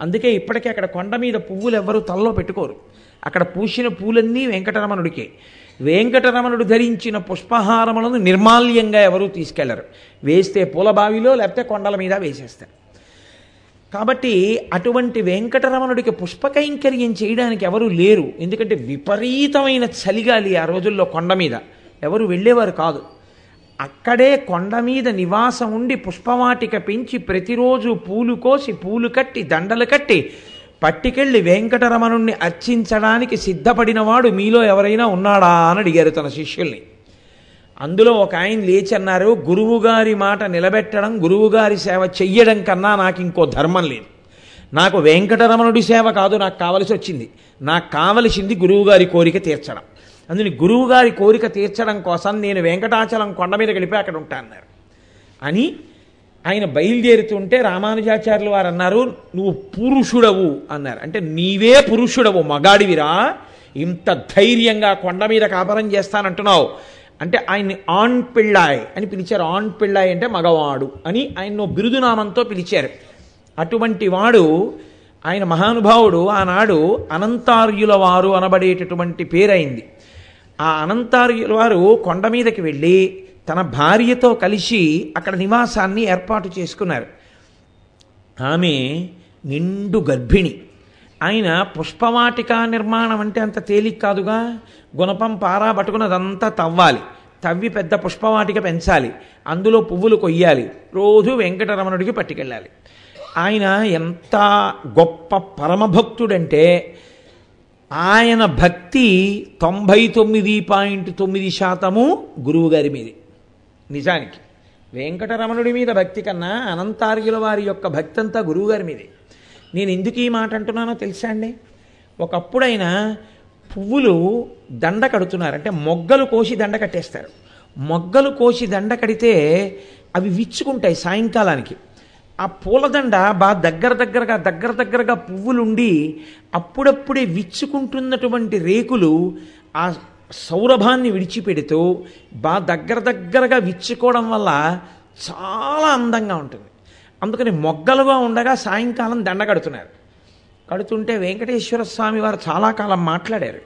అందుకే ఇప్పటికే అక్కడ కొండ మీద పువ్వులు ఎవ్వరూ తలలో పెట్టుకోరు. అక్కడ పూసిన పూలన్నీ వెంకటరమణుడికే. వెంకటరమణుడు ధరించిన పుష్పహారములను నిర్మాల్యంగా ఎవరూ తీసుకెళ్ళరు. వేస్తే పూలబావిలో లేకపోతే కొండల మీద వేసేస్తారు. కాబట్టి అటువంటి వెంకటరమణుడికి పుష్పకైంకర్యం చేయడానికి ఎవరు లేరు. ఎందుకంటే విపరీతమైన చలిగాలి ఆ రోజుల్లో కొండ మీద. ఎవరు వెళ్ళేవారు కాదు. అక్కడే కొండ మీద నివాసం ఉండి పుష్పవాటిక పెంచి ప్రతిరోజు పూలు కోసి పూలు కట్టి దండలు కట్టి పట్టికెళ్ళి వెంకటరమణుణ్ణి అర్చించడానికి సిద్ధపడినవాడు మీలో ఎవరైనా ఉన్నాడా అని అడిగారు తన శిష్యుల్ని. అందులో ఒక ఆయన లేచి అన్నారు గురువుగారి మాట నిలబెట్టడం గురువుగారి సేవ చెయ్యడం కన్నా నాకు ఇంకో ధర్మం లేదు. నాకు వెంకటరమణుడి సేవ కాదు నాకు కావలసి వచ్చింది. నాకు కావలసింది గురువుగారి కోరిక తీర్చడం. అందుని గురువుగారి కోరిక తీర్చడం కోసం నేను వెంకటాచలం కొండ మీద గడిపి అక్కడ ఉంటా అన్నారు. అని ఆయన బయలుదేరుతుంటే రామానుజాచార్యులు వారు అన్నారు నువ్వు పురుషుడవు అన్నారు. అంటే నీవే పురుషుడవు మగాడివిరా. ఇంత ధైర్యంగా కొండ మీద కాపరం చేస్తానంటున్నావు. అంటే ఆయన్ని ఆన్ పిళ్ళాయ్ అని పిలిచారు. ఆన్ పిళ్ళాయ్ అంటే మగవాడు అని ఆయన బిరుదునామంతో పిలిచారు. అటువంటి వాడు ఆయన మహానుభావుడు ఆనాడు అనంతార్యుల వారు అనబడేటటువంటి పేరైంది. ఆ అనంతార్యుల వారు కొండ మీదకి వెళ్ళి తన భార్యతో కలిసి అక్కడ నివాసాన్ని ఏర్పాటు చేసుకున్నారు. ఆమె నిండు గర్భిణి. ఆయన పుష్పవాటిక నిర్మాణం అంటే అంత తేలిక కాదుగా గుణపం పారా పట్టుకున్నదంతా తవ్వాలి. తవ్వి పెద్ద పుష్పవాటిక పెంచాలి. అందులో పువ్వులు కొయ్యాలి. రోజు వెంకటరమణుడికి పట్టుకెళ్ళాలి. ఆయన ఎంత గొప్ప పరమభక్తుడంటే ఆయన భక్తి తొంభై తొమ్మిది పాయింట్ తొమ్మిది శాతము గురువుగారి మీదే. నిజానికి వెంకటరమణుడి మీద భక్తి కన్నా అనంతార్యుల వారి యొక్క భక్తి అంతా గురువుగారి మీదే. నేను ఎందుకు ఈ మాట అంటున్నానో తెలుసా అండి? ఒకప్పుడైనా పువ్వులు దండ కడుతున్నారు. అంటే మొగ్గలు కోసి దండ కట్టేస్తారు. మొగ్గలు కోసి దండ కడితే అవి విచ్చుకుంటాయి సాయంకాలానికి. ఆ పూలదండ బాగా దగ్గర దగ్గరగా దగ్గర దగ్గరగా పువ్వులుండి అప్పుడప్పుడే విచ్చుకుంటున్నటువంటి రేకులు ఆ సౌరభాన్ని విడిచిపెడుతూ బాగా దగ్గర దగ్గరగా విచ్చుకోవడం వల్ల చాలా అందంగా ఉంటుంది. అందుకని మొగ్గలుగా ఉండగా సాయంకాలం దండ కడుతున్నారు. కడుతుంటే వెంకటేశ్వర స్వామి వారు చాలా కాలం మాట్లాడారు.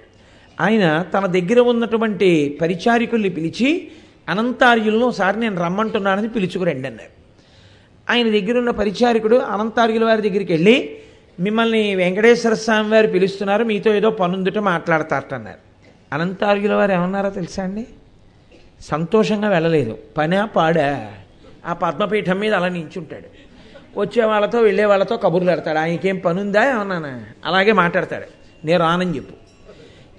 ఆయన తన దగ్గర ఉన్నటువంటి పరిచారికుల్ని పిలిచి అనంతార్యులను ఒకసారి నేను రమ్మంటున్నానని పిలుచుకురండి అన్నారు. ఆయన దగ్గరున్న పరిచారికుడు అనంతార్యుల వారి దగ్గరికి వెళ్ళి మిమ్మల్ని వెంకటేశ్వర స్వామి వారు పిలుస్తున్నారు మీతో ఏదో పనుందుట మాట్లాడతారటన్నారు అనంతార్యుల వారు ఏమన్నారో తెలుసా అండి? సంతోషంగా వెళ్ళలేదు. పనా పాడా? ఆ పద్మపీఠం మీద అలా నించుంటాడు. వచ్చే వాళ్ళతో వెళ్ళే వాళ్ళతో కబుర్లు పెడతాడు. ఆయనకేం పని ఉందా ఏమన్నానా? అలాగే మాట్లాడతాడు. నేను రానని చెప్పు.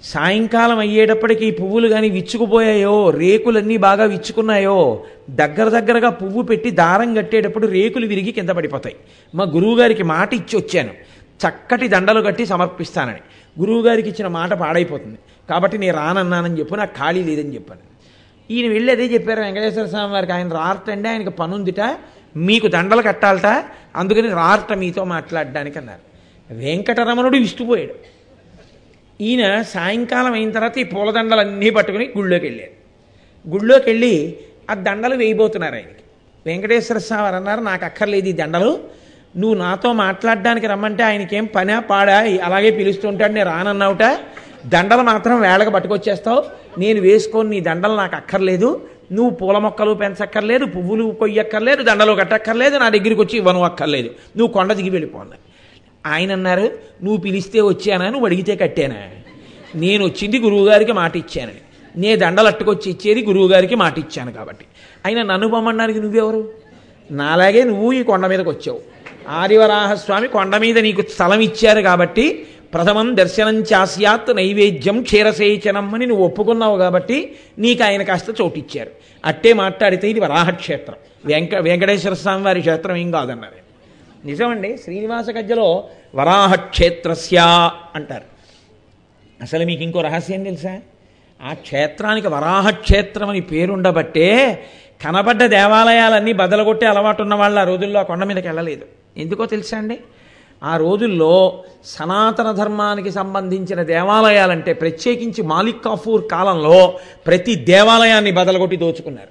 సాయంకాలం అయ్యేటప్పటికి ఈ పువ్వులు కానీ విచ్చుకుపోయాయో రేకులన్నీ బాగా విచ్చుకున్నాయో దగ్గర దగ్గరగా పువ్వు పెట్టి దారం కట్టేటప్పుడు రేకులు విరిగి కింద పడిపోతాయి. మా గురువుగారికి మాట ఇచ్చి వచ్చాను. చక్కటి దండలు కట్టి సమర్పిస్తానని. గురువుగారికి ఇచ్చిన మాట పాడైపోతుంది. కాబట్టి నేను రానన్నానని చెప్పు నాకు ఖాళీ లేదని చెప్పాను ఈయన వెళ్ళి అదే చెప్పారు వెంకటేశ్వర స్వామి వారికి ఆయన రారటండి ఆయనకు పనుందిట మీకు దండలు కట్టాలట అందుకని రారట మీతో మాట్లాడడానికి అన్నారు. వెంకటరమణుడు ఇష్టపోయాడు. ఈయన సాయంకాలం అయిన తర్వాత ఈ పూలదండలు అన్నీ పట్టుకుని గుళ్ళోకి వెళ్ళారు. గుళ్ళోకి వెళ్ళి ఆ దండలు వేయబోతున్నారు ఆయనకి. వెంకటేశ్వర స్వామి వారు అన్నారు నాకు అక్కర్లేదు ఈ దండలు. నువ్వు నాతో మాట్లాడడానికి రమ్మంటే ఆయనకేం పనా పాడా? అలాగే పిలుస్తుంటాడు నేను రానన్నావుట. దండలు మాత్రం వేళకు పట్టుకొచ్చేస్తావు. నేను వేసుకొని నీ దండలు నాకు అక్కర్లేదు. నువ్వు పూల మొక్కలు పెంచక్కర్లేదు పువ్వులు కొయ్యక్కర్లేదు దండలు కట్టక్కర్లేదు నా దగ్గరికి వచ్చి ఇవ్వను అక్కర్లేదు. నువ్వు కొండ దిగి వెళ్ళిపోవాలి. ఆయన అన్నారు నువ్వు పిలిస్తే వచ్చానా? నువ్వు అడిగితే కట్టానా? నేను వచ్చింది గురువుగారికి మాట ఇచ్చానని నే దండలు అట్టుకొచ్చి ఇచ్చేది గురువుగారికి మాట ఇచ్చాను కాబట్టి. ఆయన నన్ను పొమ్మనడానికి నువ్వెవరు? నాలాగే నువ్వు ఈ కొండ మీదకి వచ్చావు. ఆదివరాహస్వామి కొండ మీద నీకు స్థలం ఇచ్చారు కాబట్టి ప్రథమం దర్శనం చాస్యాత్ నైవేద్యం క్షీరసేచనం అని నువ్వు ఒప్పుకున్నావు కాబట్టి నీకు ఆయన కాస్త చోటిచ్చారు. అట్టే మాట్లాడితే ఇది వరాహక్షేత్రం. వెంక వెంకటేశ్వర స్వామి వారి క్షేత్రం ఏం కాదన్నారు. నిజమండి శ్రీనివాస గజ్జలో వరాహక్షేత్రస్య అంటారు. అసలు మీకు ఇంకో రహస్యం తెలుసా? ఆ క్షేత్రానికి వరాహక్షేత్రం అని పేరుండబట్టే కనబడ్డ దేవాలయాలన్నీ బదలగొట్టే అలవాటు ఉన్న వాళ్ళు ఆ రోజుల్లో ఆ కొండ మీదకి వెళ్ళలేదు. ఎందుకో తెలుసా అండి? ఆ రోజుల్లో సనాతన ధర్మానికి సంబంధించిన దేవాలయాలంటే ప్రత్యేకించి మాలిక్ కాఫూర్ కాలంలో ప్రతి దేవాలయాన్ని బదలగొట్టి దోచుకున్నారు.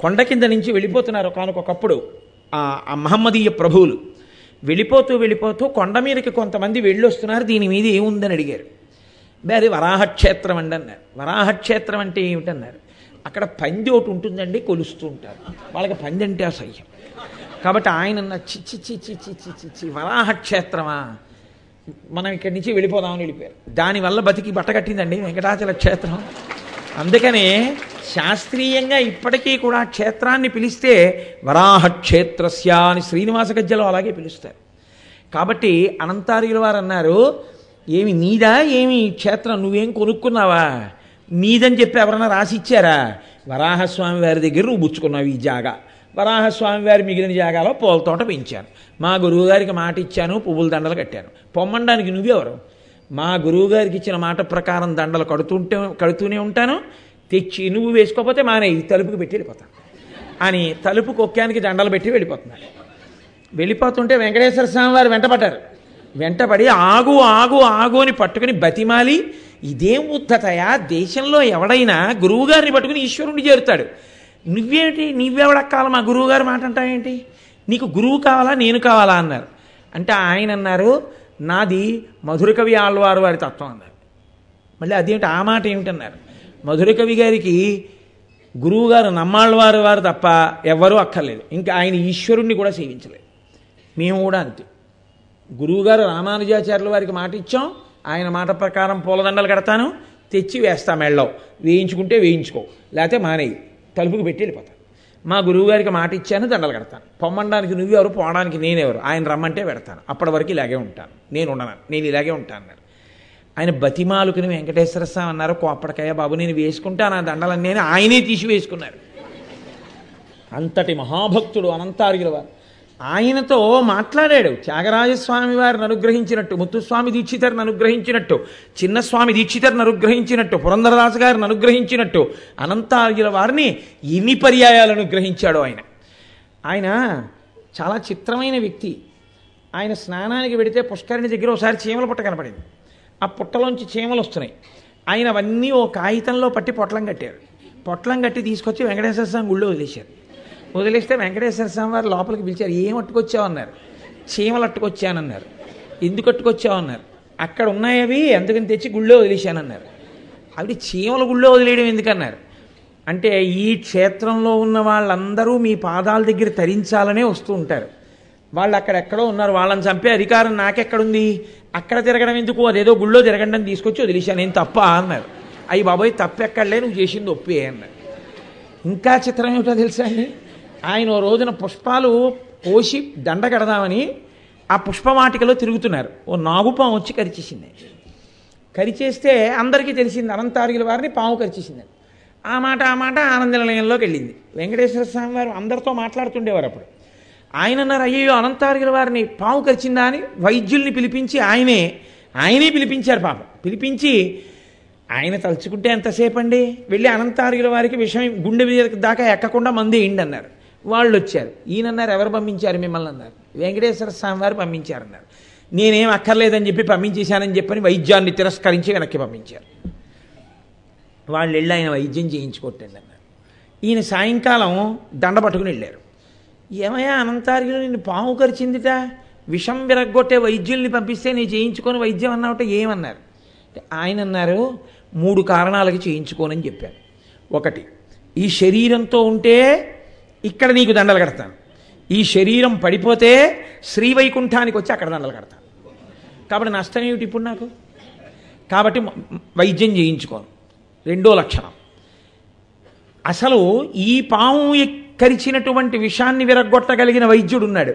కొండ కింద నుంచి వెళ్ళిపోతున్నారు ఒకనకొకప్పుడు ఆ ఆ మహమ్మదీయ ప్రభువులు. వెళ్ళిపోతూ వెళ్ళిపోతూ కొండ మీదకి కొంతమంది వెళ్ళొస్తున్నారు దీని మీద ఏముందని అడిగారు. బే అది వరాహక్షేత్రం అండి అన్నారు. వరాహక్షేత్రం అంటే ఏమిటన్నారు? అక్కడ పంది ఒకటి ఉంటుందండి కొలుస్తూ ఉంటారు. వాళ్ళకి పంది అంటే అసహ్యం. కాబట్టి ఆయన చిచ్చి చిచ్చి చిచ్చి చిచ్చి వరాహక్షేత్రమా? మనం ఇక్కడి నుంచి వెళ్ళిపోదామని వెళ్ళిపోయారు. దానివల్ల బతికి బట్టగట్టిందండి వెంకటాచల క్షేత్రం. అందుకనే శాస్త్రీయంగా ఇప్పటికీ కూడా క్షేత్రాన్ని పిలిస్తే వరాహక్షేత్రస్య అని శ్రీనివాస గజ్జలు అలాగే పిలుస్తారు. కాబట్టి అనంతారీయుల వారు అన్నారు ఏమి నీదా? ఏమి క్షేత్రం? నువ్వేం కొనుక్కున్నావా? నీదని చెప్పి ఎవరన్నా రాసిచ్చారా వరాహస్వామి వారి దగ్గర నువ్వు పుచ్చుకున్నావు ఈ జాగా. వరాహస్వామి వారి మిగిలిన జాగాలో పూల తోట పెంచాను. మా గురువుగారికి మాట ఇచ్చాను పువ్వుల దండలు కట్టాను. పొమ్మండానికి నువ్వెవరు? మా గురువుగారికి ఇచ్చిన మాట ప్రకారం దండలు కడుతుంటే కడుతూనే ఉంటాను. తెచ్చి నువ్వు వేసుకోకపోతే మానే తలుపుకి పెట్టి వెళ్ళిపోతాను అని తలుపు కొక్కానికి దండలు పెట్టి వెళ్ళిపోతున్నాడు. వెళ్ళిపోతుంటే వెంకటేశ్వర స్వామి వారు వెంటపడ్డారు. వెంటపడి ఆగు ఆగు ఆగు అని పట్టుకుని బతిమాలి ఇదేం ఉద్ధతయా? దేశంలో ఎవడైనా గురువుగారిని పట్టుకుని ఈశ్వరుణ్ణి చేరుతాడు. నువ్వేమిటి? నువ్వెవడక్కాల మా గురువు గారు మాట అంటావేంటి? నీకు గురువు కావాలా? నేను కావాలా? అన్నారు. అంటే ఆయన అన్నారు నాది మధురకవి ఆళ్వారు వారి తత్వం అన్నారు. మళ్ళీ అదేమిటి ఆ మాట ఏమిటన్నారు? మధురకవి గారికి గురువుగారు నమ్మాళ్ళవారు వారు తప్ప ఎవ్వరూ అక్కర్లేదు. ఇంకా ఆయన ఈశ్వరుణ్ణి కూడా సేవించలేదు. మేము కూడా అంతే. గురువుగారు రామానుజాచార్యుల వారికి మాట ఇచ్చాం. ఆయన మాట ప్రకారం పూలదండలు కడతాను. తెచ్చి వేస్తా మెళ్ళవు వేయించుకుంటే వేయించుకో. లేకపోతే మానేయి. తలుపుకి పెట్టి వెళ్ళిపోతాను మా గురువుగారికి మాట ఇచ్చాను దండలు కడతాను. పొమ్మడానికి నువ్వెవరు పోవడానికి నేనెవరు ఆయన రమ్మంటే పెడతాను. అప్పటి వరకు ఇలాగే ఉంటాను. నేను ఉండను నేను ఇలాగే ఉంటాను అన్నారు ఆయన బతిమాలుకుని వెంకటేశ్వర స్వామి అన్నారు కోప్పటికయ్య బాబు నేను వేసుకుంటాను ఆ దండలన్నీ ఆయనే తీసి వేసుకున్నారు అంతటి మహాభక్తుడు అనంతారిగిల వారు ఆయనతో మాట్లాడాడు. త్యాగరాజస్వామి వారిని అనుగ్రహించినట్టు ముత్తుస్వామి దీక్షితర్ని అనుగ్రహించినట్టు చిన్నస్వామి దీక్షితర్ని అనుగ్రహించినట్టు పురంధరదాసు గారిని అనుగ్రహించినట్టు అనంతార్యుల వారిని ఎన్ని పర్యాయాలు అనుగ్రహించాడు ఆయన. ఆయన చాలా చిత్రమైన వ్యక్తి. ఆయన స్నానానికి వెడితే పుష్కరిణి దగ్గర ఒకసారి చీమల పుట్ట కనపడింది. ఆ పుట్టలోంచి చీమలు వస్తున్నాయి. ఆయన అవన్నీ ఓ కాగితంలో పట్టి పొట్లం కట్టారు. పొట్లం కట్టి తీసుకొచ్చి వెంకటేశ్వర స్వామి గుళ్ళో వదిలేశారు. వదిలేస్తే వెంకటేశ్వర స్వామి వారు లోపలికి పిలిచారు. ఏం అట్టుకొచ్చావన్నారు? చీమలు అట్టుకొచ్చానన్నారు. ఎందుకు అట్టుకొచ్చావు అన్నారు అక్కడ ఉన్నాయి అవి అందుకని తెచ్చి గుళ్ళో వదిలేశానన్నారు. అవి చీమల గుళ్ళో వదిలేయడం ఎందుకన్నారు? అంటే ఈ క్షేత్రంలో ఉన్న వాళ్ళందరూ మీ పాదాల దగ్గర తరించాలనే వస్తూ ఉంటారు. వాళ్ళు అక్కడెక్కడో ఉన్నారు. వాళ్ళని చంపే అధికారం నాకెక్కడుంది? అక్కడ తిరగడం ఎందుకు? అదేదో గుళ్ళో తిరగడం తీసుకొచ్చి వదిలేశాను. నేను తప్ప అన్నారు. అయ్యి బాబోయ్ తప్పెక్కడలే నువ్వు చేసింది ఒప్పే అన్నారు. ఇంకా చిత్రం ఏమిటో తెలుసా అండి? ఆయన ఓ రోజున పుష్పాలు పోసి దండ కడదామని ఆ పుష్పవాటికలో తిరుగుతున్నారు. ఓ నాగుపాము వచ్చి కరిచేసింది. కరిచేస్తే అందరికీ తెలిసింది అనంతార్యుల వారిని పాము కరిచేసిందని ఆ మాట ఆ మాట ఆనంద నిలయంలోకి వెళ్ళింది. వెంకటేశ్వర స్వామి వారు అందరితో మాట్లాడుతుండేవారు అప్పుడు. ఆయన అన్నారు అయ్యో అనంతార్యుల వారిని పాము కరిచిందా అని వైద్యుల్ని పిలిపించి ఆయనే ఆయనే పిలిపించారు పాపం. పిలిపించి ఆయన తలుచుకుంటే ఎంతసేపు అండి వెళ్ళి అనంతార్యుల వారికి విషయం గుండె మీద దాకా ఎక్కకుండా మంది వేయండి అన్నారు. వాళ్ళు వచ్చారు ఈయనన్నారు ఎవరు పంపించారు మిమ్మల్ని అన్నారు. వెంకటేశ్వర స్వామి వారు పంపించారన్నారు. నేనేం అక్కర్లేదని చెప్పి పంపించేశానని చెప్పని వైద్యాన్ని తిరస్కరించి వెనక్కి పంపించారు. వాళ్ళు వెళ్ళి ఆయన వైద్యం చేయించుకోట్టండి అన్నారు. ఈయన సాయంకాలం దండ పట్టుకుని వెళ్ళారు. ఏమయ్యా అనంతార్యులు నిన్ను పాము కరిచిందిట? విషం విరగ్గొట్టే వైద్యుల్ని పంపిస్తే నేను చేయించుకొని వైద్యం అన్నావుట ఏమన్నారు? ఆయన అన్నారు మూడు కారణాలకి చేయించుకోనని చెప్పాను ఒకటి ఈ శరీరంతో ఉంటే ఇక్కడ నీకు దండలు కడతాను. ఈ శరీరం పడిపోతే శ్రీవైకుంఠానికి వచ్చి అక్కడ దండలు కడతాను. కాబట్టి నష్టం ఏమిటి ఇప్పుడు నాకు? కాబట్టి వైద్యం చేయించుకోను. రెండో లక్షణం. అసలు ఈ పాము కరిచినటువంటి విషాన్ని విరగొట్టగలిగిన వైద్యుడు ఉన్నాడు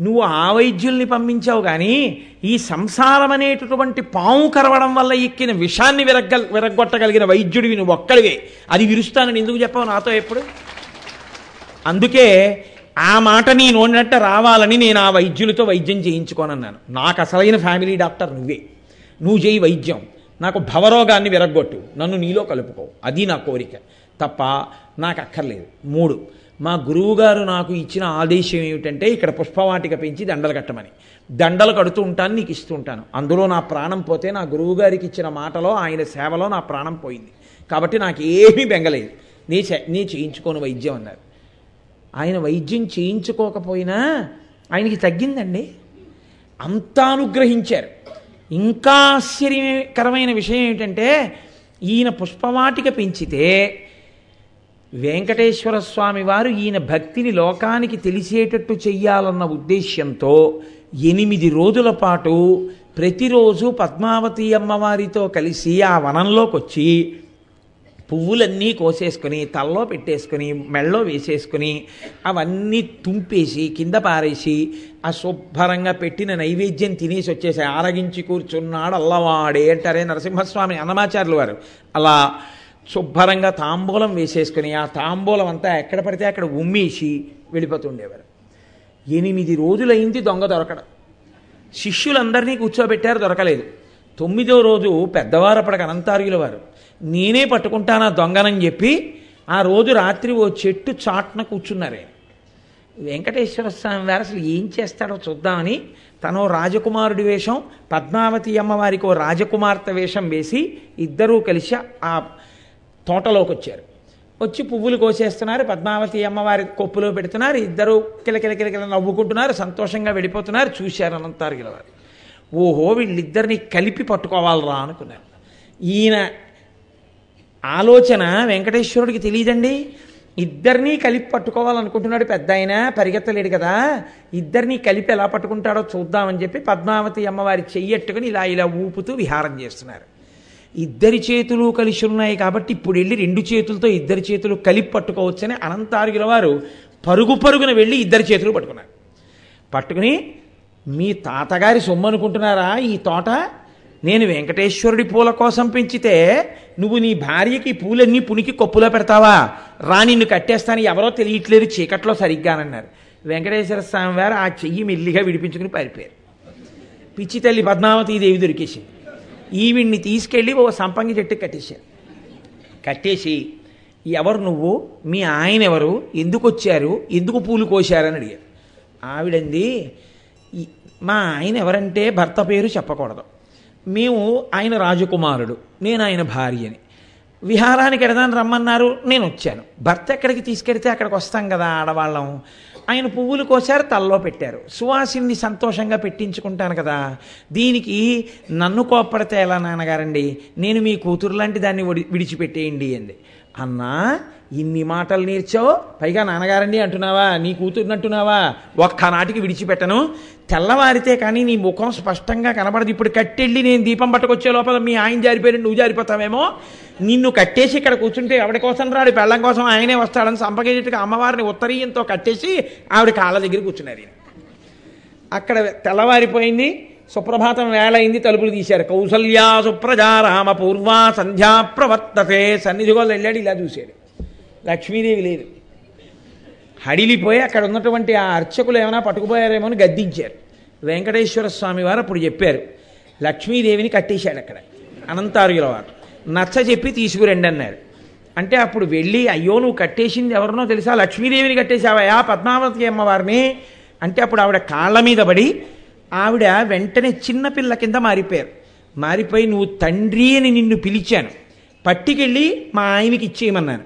నువ్వు ఆ వైద్యుల్ని పంపించావు కానీ ఈ సంసారం అనేటటువంటి పాము కరవడం వల్ల ఎక్కిన విషాన్ని విరగ్గ విరగొట్టగలిగిన వైద్యుడివి నువ్వు ఒక్కడివే. అది విరుస్తానని ఎందుకు చెప్పావు నాతో ఎప్పుడు? అందుకే ఆ మాట నీ నోడినట్ట రావాలని నేను ఆ వైద్యులతో వైద్యం చేయించుకోనన్నాను. నాకు అసలైన ఫ్యామిలీ డాక్టర్ నువ్వే. నువ్వు చేయి వైద్యం. నాకు భవరోగాన్ని విరగ్గొట్టు. నన్ను నీలో కలుపుకో. అది నా కోరిక. తప్ప నాకు అక్కర్లేదు. మూడు మా గురువుగారు నాకు ఇచ్చిన ఆదేశం ఏమిటంటే ఇక్కడ పుష్పవాటిక పెంచి దండలు కట్టమని. దండలు కడుతూ ఉంటాను నీకు ఇస్తూ ఉంటాను. అందులో నా ప్రాణం పోతే నా గురువుగారికి ఇచ్చిన మాటలో ఆయన సేవలో నా ప్రాణం పోయింది. కాబట్టి నాకు ఏమీ బెంగలేదు. నీ చే నీ చేయించుకోను వైద్యం అన్నారు. ఆయన వైద్యం చేయించుకోకపోయినా ఆయనకి తగ్గిందండి. అంతా అనుగ్రహించారు. ఇంకా ఆశ్చర్యకరమైన విషయం ఏమిటంటే ఈయన పుష్పవాటిక పెంచితే వెంకటేశ్వర స్వామి వారు ఈయన భక్తిని లోకానికి తెలిసేటట్టు చెయ్యాలన్న ఉద్దేశ్యంతో ఎనిమిది రోజుల పాటు ప్రతిరోజు పద్మావతి అమ్మవారితో కలిసి ఆ వనంలోకి వచ్చి పువ్వులన్నీ కోసేసుకుని తల్లో పెట్టేసుకుని మెళ్ళో వేసేసుకుని అవన్నీ తుంపేసి కింద పారేసి ఆ శుభ్రంగా పెట్టిన నైవేద్యం తినేసి వచ్చేసి ఆరగించి కూర్చున్నాడు అల్లవాడే అంటారే నరసింహస్వామి అన్నమాచార్యులు వారు. అలా శుభ్రంగా తాంబూలం వేసేసుకుని ఆ తాంబూలం అంతా ఎక్కడ పడితే అక్కడ ఉమ్మేసి వెళ్ళిపోతుండేవారు. ఎనిమిది రోజులైంది దొంగ దొరకడం. శిష్యులందరినీ కూర్చోబెట్టారు దొరకలేదు. తొమ్మిదో రోజు పెద్దవారప్పటికి అనంతార్యుల వారు. నేనే పట్టుకుంటానా దొంగనని చెప్పి ఆ రోజు రాత్రి ఓ చెట్టు చాట్న కూర్చున్నారే. వెంకటేశ్వర స్వామి వారు అసలు ఏం చేస్తాడో చూద్దామని తను రాజకుమారుడి వేషం పద్మావతి అమ్మవారికి ఓ రాజకుమార్తె వేషం వేసి ఇద్దరూ కలిసి ఆ తోటలోకి వచ్చారు. వచ్చి పువ్వులు కోసేస్తున్నారు పద్మావతి అమ్మవారి కొప్పులో పెడుతున్నారు ఇద్దరు కిలకిల కిలకిల నవ్వుకుంటున్నారు సంతోషంగా వెళ్ళిపోతున్నారు చూశారు అనంతారు గిలవారు. ఓహో వీళ్ళిద్దరిని కలిపి పట్టుకోవాలరా అనుకున్నారు. ఈయన ఆలోచన వెంకటేశ్వరుడికి తెలియదండి. ఇద్దరినీ కలిపి పట్టుకోవాలనుకుంటున్నాడు పెద్ద ఆయన పరిగెత్తలేడు కదా. ఇద్దరినీ కలిపి ఎలా పట్టుకుంటాడో చూద్దామని చెప్పి పద్మావతి అమ్మవారి చెయ్యట్టుకుని ఇలా ఇలా ఊపుతూ విహారం చేస్తున్నారు. ఇద్దరి చేతులు కలిసి ఉన్నాయి కాబట్టి ఇప్పుడు వెళ్ళి రెండు చేతులతో ఇద్దరి చేతులు కలిపి పట్టుకోవచ్చని అనంతారుగుల వారు పరుగు పరుగున వెళ్ళి ఇద్దరి చేతులు పట్టుకున్నారు. పట్టుకుని మీ తాతగారి సొమ్ము అనుకుంటున్నారా? ఈ తోట నేను వెంకటేశ్వరుడి పూల కోసం పెంచితే నువ్వు నీ భార్యకి పూలన్నీ పునికి కొప్పులో పెడతావా? రా నిన్ను కట్టేస్తాను. ఎవరో తెలియట్లేదు చీకట్లో సరిగ్గానన్నారు. వెంకటేశ్వర స్వామి వారు ఆ చెయ్యి మెల్లిగా విడిపించుకుని పారిపోయారు. పిచ్చి తల్లి పద్మావతి దేవి దొరికేసింది. ఈవిడ్ని తీసుకెళ్ళి ఓ సంపంగి చెట్టు కట్టేశారు. కట్టేసి ఎవరు నువ్వు? మీ ఆయన ఎవరు? ఎందుకు వచ్చారు? ఎందుకు పూలు కోశారని అడిగారు. ఆవిడంది మా ఆయన ఎవరంటే భర్త పేరు చెప్పకూడదు. మేము ఆయన రాజకుమారుడు నేను ఆయన భార్యని. విహారానికి ఎడదాన్ని రమ్మన్నారు నేను వచ్చాను. భర్త ఎక్కడికి తీసుకెడితే అక్కడికి వస్తాం కదా ఆడవాళ్ళం. ఆయన పువ్వులు కోసారు తల్లో పెట్టారు. సువాసిని సంతోషంగా పెట్టించుకుంటాను కదా. దీనికి నన్ను కోప్పడితే ఎలా నాన్నగారండి? నేను మీ కూతురు లాంటి దాన్ని విడి- విడిచిపెట్టేయండి అంది. అన్నా ఇన్ని మాటలు నేర్చావు? పైగా నాన్నగారండి అంటున్నావా నీ కూతురునంటున్నావా ఒక్కనాటికి విడిచిపెట్టను. తెల్లవారితే కానీ నీ ముఖం స్పష్టంగా కనబడదు. ఇప్పుడు కట్టెళ్ళి నేను దీపం పట్టుకొచ్చే లోపల మీ ఆయన జారిపోయి నువ్వు జారిపోతావేమో? నిన్ను కట్టేసి ఇక్కడ కూర్చుంటే ఎవడి కోసం రాడు? పెళ్ళం కోసం ఆయనే వస్తాడని సంపగేటట్టుగా అమ్మవారిని ఉత్తరీయంతో కట్టేసి ఆవిడ కాళ్ళ దగ్గర కూర్చున్నారు అక్కడ తెల్లవారిపోయింది. సుప్రభాతం వేళయింది తలుపులు తీశారు. కౌసల్యా సుప్రజారామ పూర్వ సంధ్యా ప్రవర్తతే. సన్నిధిగో వెళ్ళాడు ఇలా చూశాడు. లక్ష్మీదేవి లేదు. హడిలిపోయి అక్కడ ఉన్నటువంటి ఆ అర్చకులు ఏమైనా పట్టుకుపోయారేమో అని గద్దించారు. వెంకటేశ్వర స్వామి వారు అప్పుడు చెప్పారు లక్ష్మీదేవిని కట్టేశాడు అక్కడ అనంతారుగుల వారు. నచ్చ చెప్పి తీసుకురండి అన్నారు. అంటే అప్పుడు వెళ్ళి అయ్యో నువ్వు కట్టేసింది ఎవరినో తెలుసా? లక్ష్మీదేవిని కట్టేశావయా పద్మావతి అమ్మవారిని. అంటే అప్పుడు ఆవిడ కాళ్ళ మీద పడి ఆవిడ వెంటనే చిన్నపిల్ల కింద మారిపోయారు. మారిపోయి నువ్వు తండ్రి అని నిన్ను పిలిచాను. పట్టికెళ్ళి మా ఆయనకి ఇచ్చేయమన్నాను.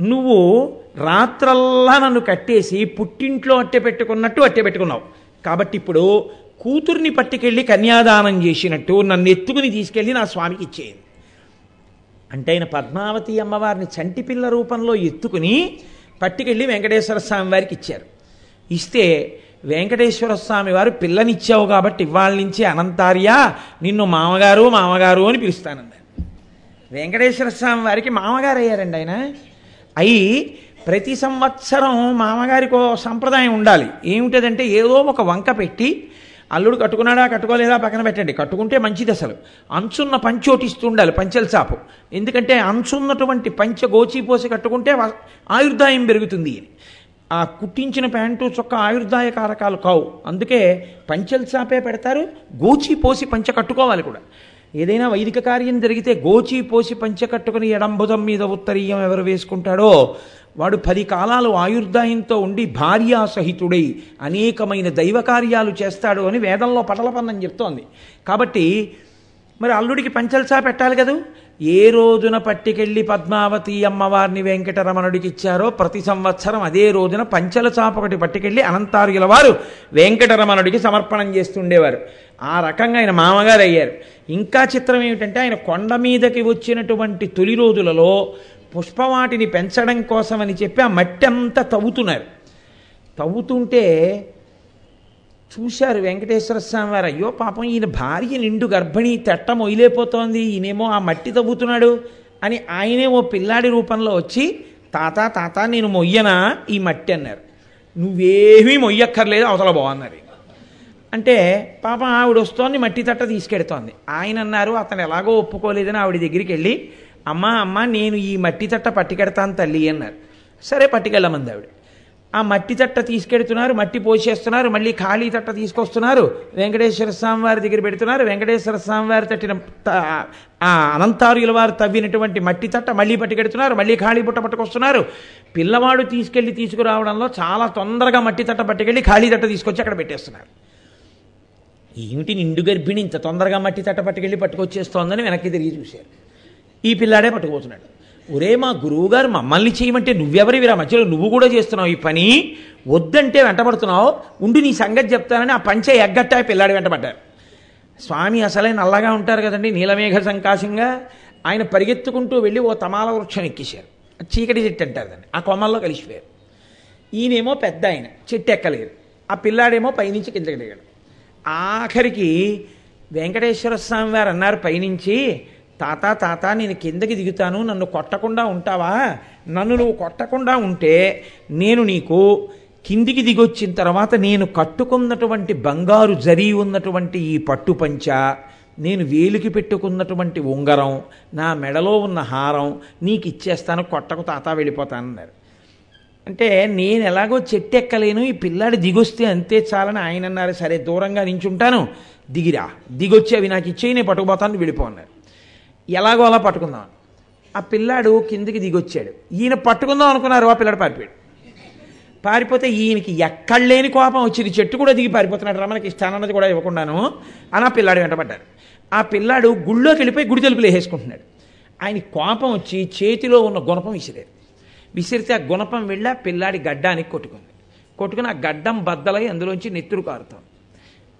నువ్వు రాత్రల్లా నన్ను కట్టేసి పుట్టింట్లో అట్టె పెట్టుకున్నట్టు అట్టె పెట్టుకున్నావు. కాబట్టి ఇప్పుడు కూతుర్ని పట్టుకెళ్ళి కన్యాదానం చేసినట్టు నన్ను ఎత్తుకుని తీసుకెళ్ళి నా స్వామికి ఇచ్చేయండి. అంటే ఆయన పద్మావతి అమ్మవారిని చంటిపిల్ల రూపంలో ఎత్తుకుని పట్టుకెళ్ళి వెంకటేశ్వర స్వామి వారికి ఇచ్చారు. ఇస్తే వెంకటేశ్వర స్వామి వారు పిల్లనిచ్చావు కాబట్టి ఇవాళ నుంచి అనంతార్య నిన్ను మామగారు మామగారు అని పిలుస్తానన్నారు వెంకటేశ్వర స్వామి వారికి మామగారు అయ్యారండి ఆయన. అయి ప్రతి సంవత్సరం మామగారికి సంప్రదాయం ఉండాలి. ఏమిటదంటే ఏదో ఒక వంక పెట్టి అల్లుడు కట్టుకున్నాడా కట్టుకోలేదా పక్కన పెట్టండి. కట్టుకుంటే మంచిది అసలు. అంచున్న పంచోటిస్తూ ఉండాలి పంచెల చాపు ఎందుకంటే అంచున్నటువంటి పంచ గోచిపోసి కట్టుకుంటే వ- ఆయుర్దాయం పెరుగుతుంది అని ఆ కుట్టించిన ప్యాంటు చొక్క ఆయుర్దాయ కారకాలు కావు. అందుకే పంచెల చాపే పెడతారు గోచి పోసి పంచ కట్టుకోవాలి కూడా. ఏదైనా వైదిక కార్యం జరిగితే గోచి పోసి పంచకట్టుకుని ఎడంబుధం మీద ఉత్తరీయం ఎవరు వేసుకుంటాడో వాడు పది కాలాలు ఆయుర్దాయంతో ఉండి భార్యా సహితుడై అనేకమైన దైవ కార్యాలు చేస్తాడు అని వేదంలో పటలపన్నం చెప్తోంది. కాబట్టి మరి అల్లుడికి పంచల్సా పెట్టాలి కదూ? ఏ రోజున పట్టికెళ్ళి పద్మావతి అమ్మవారిని వెంకటరమణుడికి ఇచ్చారో ప్రతి సంవత్సరం అదే రోజున పంచల చాప ఒకటి పట్టుకెళ్ళి అనంతార్యుల వారు వెంకటరమణుడికి సమర్పణం చేస్తుండేవారు. ఆ రకంగా ఆయన మామగారు అయ్యారు ఇంకా చిత్రం ఏమిటంటే ఆయన కొండ మీదకి వచ్చినటువంటి తొలి రోజులలో పుష్పవాటిని పెంచడం కోసమని చెప్పి ఆ మట్టి అంతా తవ్వుతున్నారు. తవ్వుతుంటే చూశారు వెంకటేశ్వర స్వామి వారు అయ్యో పాపం ఈయన భార్య నిండు గర్భిణి తెట్ట మొయిలేపోతోంది ఈయనేమో ఆ మట్టి తవ్వుతున్నాడు అని ఆయనే ఓ పిల్లాడి రూపంలో వచ్చి తాత తాత నేను మొయ్యనా ఈ మట్టి అన్నారు. నువ్వేమీ మొయ్యక్కర్లేదు అవతల బాగున్నారు అంటే పాపం ఆవిడ వస్తోంది మట్టి తట్ట తీసుకెడుతోంది. ఆయన అన్నారు అతను ఎలాగో ఒప్పుకోలేదని ఆవిడ దగ్గరికి వెళ్ళి అమ్మా అమ్మ నేను ఈ మట్టి తట్ట పట్టుకెడతాను తల్లి అన్నారు. సరే పట్టుకెళ్ళమంది ఆవిడ. ఆ మట్టి తట్ట తీసుకెడుతున్నారు మట్టి పోసేస్తున్నారు మళ్ళీ ఖాళీ తట్ట తీసుకొస్తున్నారు. వెంకటేశ్వర స్వామి వారి దగ్గర పెడుతున్నారు. వెంకటేశ్వర స్వామి వారి తట్టిన త- ఆ అనంతారుల వారు తవ్వినటువంటి మట్టి తట్ట మళ్ళీ పట్టుకెడుతున్నారు మళ్ళీ ఖాళీ బుట్ట పట్టుకొస్తున్నారు. పిల్లవాడు తీసుకెళ్ళి తీసుకురావడంలో చాలా తొందరగా మట్టి తట్ట పట్టుకెళ్ళి ఖాళీ తట్ట తీసుకొచ్చి అక్కడ పెట్టేస్తున్నారు. ఏమిటి నిండు గర్భిణి ఇంత తొందరగా మట్టి తట్ట పట్టుకెళ్ళి పట్టుకొచ్చేస్తోందని వెనక్కి తిరిగి చూశారు. ఈ పిల్లాడే పట్టుకుపోతున్నాడు. ఒరే మా గురువుగారు మమ్మల్ని చేయమంటే నువ్వెవరివిరా మధ్యలో నువ్వు కూడా చేస్తున్నావు ఈ పని. వద్దంటే వెంటబడుతున్నావు. ఉండి నీ సంగతి చెప్తానని ఆ పంచ ఎగ్గట్టా పిల్లాడు వెంటబడ్డారు. స్వామి అసలే నల్లగా ఉంటారు కదండి నీలమేఘ సంకాశంగా. ఆయన పరిగెత్తుకుంటూ వెళ్ళి ఓ తమాల వృక్షం ఎక్కేశారు. చీకటి చెట్టు అంటారు దాన్ని. ఆ కొమ్మల్లో కలిసిపోయారు. ఈయనేమో పెద్ద ఆయన చెట్టు ఎక్కలేదు. ఆ పిల్లాడేమో పైనుంచి కిందకి దిగాడు. ఆఖరికి వెంకటేశ్వర స్వామి వారు అన్నారు పైనుంచి తాత తాత నేను కిందకి దిగుతాను నన్ను కొట్టకుండా ఉంటావా? నన్ను నువ్వు కొట్టకుండా ఉంటే నేను నీకు కిందికి దిగొచ్చిన తర్వాత నేను కట్టుకున్నటువంటి బంగారు జరీ ఉన్నటువంటి ఈ పట్టు పంచ నేను వేలికి పెట్టుకున్నటువంటి ఉంగరం నా మెడలో ఉన్న హారం నీకు ఇచ్చేస్తాను కొట్టకు తాత వెళ్ళిపోతానన్నారు. అంటే నేను ఎలాగో చెట్టు ఎక్కలేను ఈ పిల్లాడి దిగొస్తే అంతే చాలని ఆయన అన్నారు. సరే దూరంగా నించుంటాను దిగిరా. దిగొచ్చి అవి నాకు ఇచ్చేయి నేను పట్టుకుపోతాను వెళ్ళిపోన్నారు ఎలాగో అలా పట్టుకుందాం. ఆ పిల్లాడు కిందికి దిగొచ్చాడు. ఈయన పట్టుకుందాం అనుకున్నారు ఆ పిల్లాడు పారిపోయాడు. పారిపోతే ఈయనకి ఎక్కడలేని కోపం వచ్చింది. చెట్టు కూడా దిగి పారిపోతున్నాడు. రమణకి ఇష్టానన్నది కూడా ఇవ్వకుండాను అని ఆ పిల్లాడు వెంటబడ్డారు ఆ పిల్లాడు గుళ్ళోకి వెళ్ళిపోయి గుడి తలుపులు వేసేసుకుంటున్నాడు. ఆయన కోపం వచ్చి చేతిలో ఉన్న గుణపం విసిరారు విసిరితే ఆ గుణపం వెళ్ళి ఆ పిల్లాడి గడ్డానికి కొట్టుకుంది. కొట్టుకుని ఆ గడ్డం బద్దలై అందులోంచి నెత్తురు కారుతాం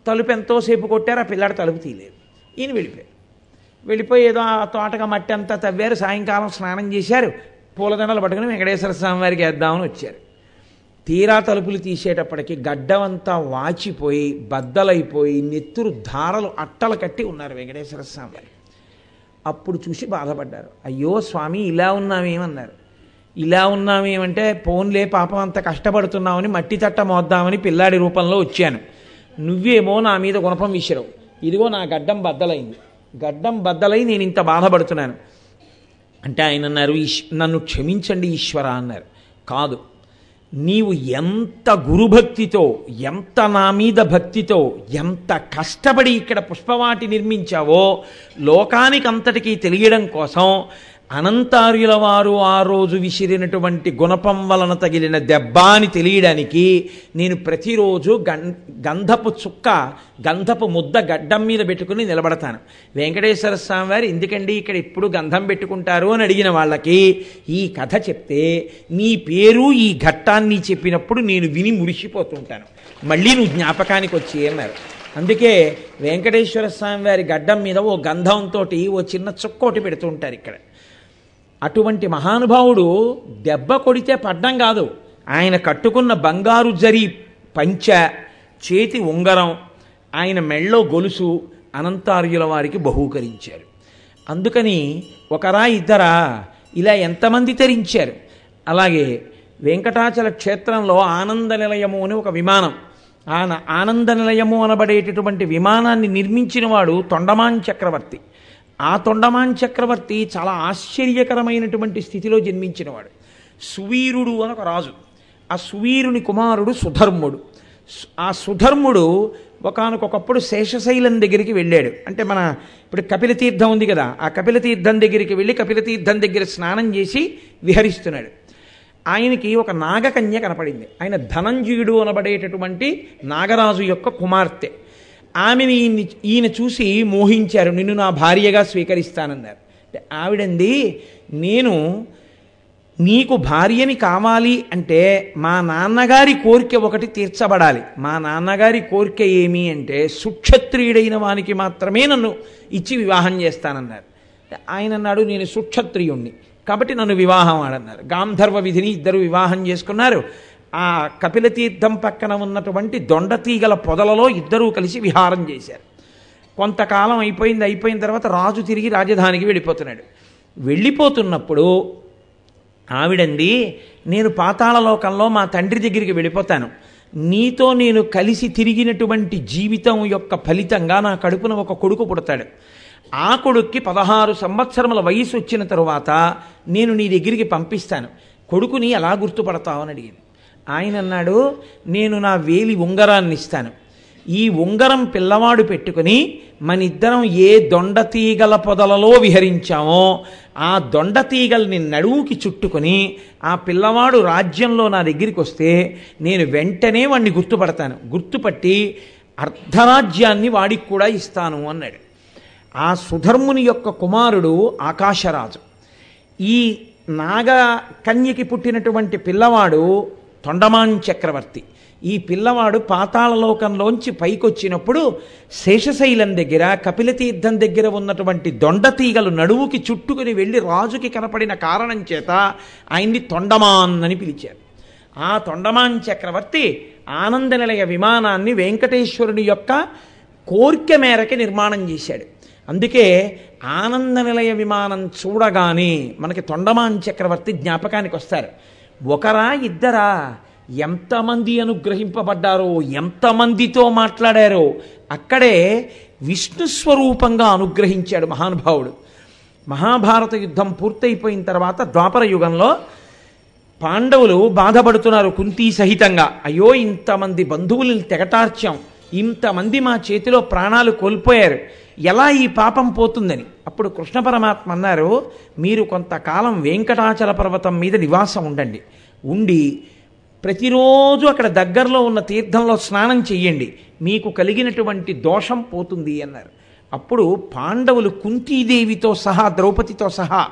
తలుపు ఎంతోసేపు కొట్టారు ఆ పిల్లాడు తలుపు తీయలేదు. ఈయన వెళ్ళిపోయారు వెళ్ళిపోయి ఏదో ఆ తోటగా మట్టి అంతా తవ్వారు సాయంకాలం స్నానం చేశారు. పూలదండలు పట్టుకుని వెంకటేశ్వర స్వామి వారికి వేద్దామని వచ్చారు. తీరా తలుపులు తీసేటప్పటికి గడ్డమంతా వాచిపోయి బద్దలైపోయి నెత్తురు ధారలు అట్టలు కట్టి ఉన్నారు వెంకటేశ్వర స్వామి వారు. అప్పుడు చూసి బాధపడ్డారు. అయ్యో స్వామి ఇలా ఉన్నామేమన్నారు. ఇలా ఉన్నామేమంటే పోన్లే పాపం అంత కష్టపడుతున్నామని మట్టి తట్ట మోద్దామని పిల్లాడి రూపంలో వచ్చాను. నువ్వేమో నా మీద గుణపం విసిరావు. ఇదిగో నా గడ్డం బద్దలైంది. గడ్డం బద్దలై నేను ఇంత బాధపడుతున్నాను. అంటే ఆయన అన్నారు నన్ను క్షమించండి ఈశ్వర అన్నారు. కాదు నీవు ఎంత గురుభక్తితో ఎంత నా మీద భక్తితో ఎంత కష్టపడి ఇక్కడ పుష్పవాటి నిర్మించావో లోకానికి అంతటికీ తెలియడం కోసం అనంతార్యుల వారు ఆ రోజు విసిరినటువంటి గుణపం వలన తగిలిన దెబ్బ అని తెలియడానికి నేను ప్రతిరోజు గం గంధపు చుక్క గంధపు ముద్ద గడ్డం మీద పెట్టుకుని నిలబడతాను. వెంకటేశ్వర స్వామి వారు ఎందుకండి ఇక్కడ ఎప్పుడు గంధం పెట్టుకుంటారు? అని అడిగిన వాళ్ళకి ఈ కథ చెప్తే నీ పేరు ఈ ఘట్టాన్ని చెప్పినప్పుడు నేను విని మురిసిపోతుంటాను. మళ్ళీ నువ్వు జ్ఞాపకానికి వచ్చి అన్నారు అందుకే వెంకటేశ్వర స్వామి వారి గడ్డం మీద ఓ గంధంతో ఓ చిన్న చుక్కోటి పెడుతూ ఉంటారు ఇక్కడ. అటువంటి మహానుభావుడు దెబ్బ కొడితే పడ్డం కాదు. ఆయన కట్టుకున్న బంగారు జరి పంచ చేతి ఉంగరం ఆయన మెళ్ళో గొలుసు అనంతార్యుల వారికి బహూకరించారు. అందుకని ఒకరా ఇద్దరా ఇలా ఎంతమంది తరించారు? అలాగే వెంకటాచల క్షేత్రంలో ఆనంద నిలయము అని ఒక విమానం. ఆన ఆనంద నిలయము అనబడేటటువంటి విమానాన్ని నిర్మించిన వాడు తొండమాన్ చక్రవర్తి. ఆ తొండమాన్ చక్రవర్తి చాలా ఆశ్చర్యకరమైనటువంటి స్థితిలో జన్మించినవాడు. సువీరుడు అని ఒక రాజు. ఆ సువీరుని కుమారుడు సుధర్ముడు. ఆ సుధర్ముడు ఒకనకొకప్పుడు శేషశైలం దగ్గరికి వెళ్ళాడు. అంటే మన ఇప్పుడు కపిలతీర్థం ఉంది కదా ఆ కపిలతీర్థం దగ్గరికి వెళ్ళి కపిలతీర్థం దగ్గర స్నానం చేసి విహరిస్తున్నాడు. ఆయనకి ఒక నాగకన్య కనపడింది. ఆయన ధనంజయుడు అనబడేటటువంటి నాగరాజు యొక్క కుమార్తె. ఆమెని ఈయన్ని ఈయన చూసి మోహించారు నిన్ను నా భార్యగా స్వీకరిస్తానన్నారు. అంటే ఆవిడంది నేను నీకు భార్యని కావాలి అంటే మా నాన్నగారి కోరిక ఒకటి తీర్చబడాలి. మా నాన్నగారి కోరిక ఏమి అంటే సుక్షత్రియుడైన వానికి మాత్రమే నన్ను ఇచ్చి వివాహం చేస్తానన్నారు. ఆయన అన్నాడు నేను సుక్షత్రియుణ్ణి. కాబట్టి నన్ను వివాహం ఆడన్నారు. గాంధర్వ విధిని ఇద్దరు వివాహం చేసుకున్నారు. ఆ కపిలతీర్థం పక్కన ఉన్నటువంటి దొండతీగల పొదలలో ఇద్దరూ కలిసి విహారం చేశారు. కొంతకాలం అయిపోయింది అయిపోయిన తర్వాత రాజు తిరిగి రాజధానికి వెళ్ళిపోతున్నాడు. వెళ్ళిపోతున్నప్పుడు ఆవిడంది నేను పాతాళలోకంలో మా తండ్రి దగ్గరికి వెళ్ళిపోతాను. నీతో నేను కలిసి తిరిగినటువంటి జీవితం యొక్క ఫలితంగా నా కడుపున ఒక కొడుకు పుడతాడు. ఆ కొడుక్కి పదహారు సంవత్సరముల వయసు వచ్చిన తరువాత నేను నీ దగ్గరికి పంపిస్తాను. కొడుకుని ఎలా గుర్తుపడతావు? అని అడిగింది. ఆయన అన్నాడు నేను నా వేలి ఉంగరాన్ని ఇస్తాను ఈ ఉంగరం పిల్లవాడు పెట్టుకుని మనిద్దరం ఏ దొండతీగల పొదలలో విహరించామో ఆ దొండతీగల్ని నడువుకి చుట్టుకొని ఆ పిల్లవాడు రాజ్యంలో నా దగ్గరికి వస్తే నేను వెంటనే వాడిని గుర్తుపడతాను. గుర్తుపట్టి అర్ధరాజ్యాన్ని వాడికి కూడా ఇస్తాను అన్నాడు. ఆ సుధర్ముని యొక్క కుమారుడు ఆకాశరాజు. ఈ నాగ కన్యకి పుట్టినటువంటి పిల్లవాడు తొండమాన్ చక్రవర్తి. ఈ పిల్లవాడు పాతాళలోకంలోంచి పైకొచ్చినప్పుడు శేషశైలం దగ్గర కపిలతీర్థం దగ్గర ఉన్నటువంటి దొండతీగలు నడువుకి చుట్టుకుని వెళ్ళి రాజుకి కనపడిన కారణం చేత ఆయన్ని తొండమాన్ అని పిలిచారు. ఆ తొండమాన్ చక్రవర్తి ఆనంద నిలయ విమానాన్ని వెంకటేశ్వరుని యొక్క కోరిక మేరకి నిర్మాణం చేశాడు. అందుకే ఆనంద నిలయ విమానం చూడగానే మనకి తొండమాన్ చక్రవర్తి జ్ఞాపకానికి వస్తారు. ఒకరా ఇద్దరా? ఎంతమంది అనుగ్రహింపబడ్డారో? ఎంతమందితో మాట్లాడారో? అక్కడే విష్ణు స్వరూపంగా అనుగ్రహించాడు మహానుభావుడు. మహాభారత యుద్ధం పూర్తయిపోయిన తర్వాత ద్వాపర యుగంలో పాండవులు బాధపడుతున్నారు కుంతీ సహితంగా. అయ్యో ఇంతమంది బంధువులను తెగటార్చాం. ఇంతమంది మా చేతిలో ప్రాణాలు కోల్పోయారు. ఎలా ఈ పాపం పోతుందని? అప్పుడు కృష్ణ పరమాత్మ అన్నారు మీరు కొంతకాలం వెంకటాచల పర్వతం మీద నివాసం ఉండండి. ఉండి ప్రతిరోజు అక్కడ దగ్గరలో ఉన్న తీర్థంలో స్నానం చెయ్యండి. మీకు కలిగినటువంటి దోషం పోతుంది అన్నారు. అప్పుడు పాండవులు కుంతీదేవితో సహా ద్రౌపదితో సహా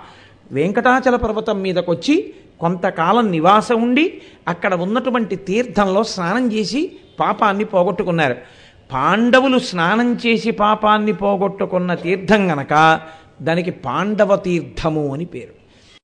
వెంకటాచల పర్వతం మీదకొచ్చి కొంతకాలం నివాసం ఉండి అక్కడ ఉన్నటువంటి తీర్థంలో స్నానం చేసి పాపాన్ని పోగొట్టుకున్నారు. పాండవులు స్నానం చేసి పాపాన్ని పోగొట్టుకున్న తీర్థం గనక దానికి పాండవ తీర్థము అని పేరు.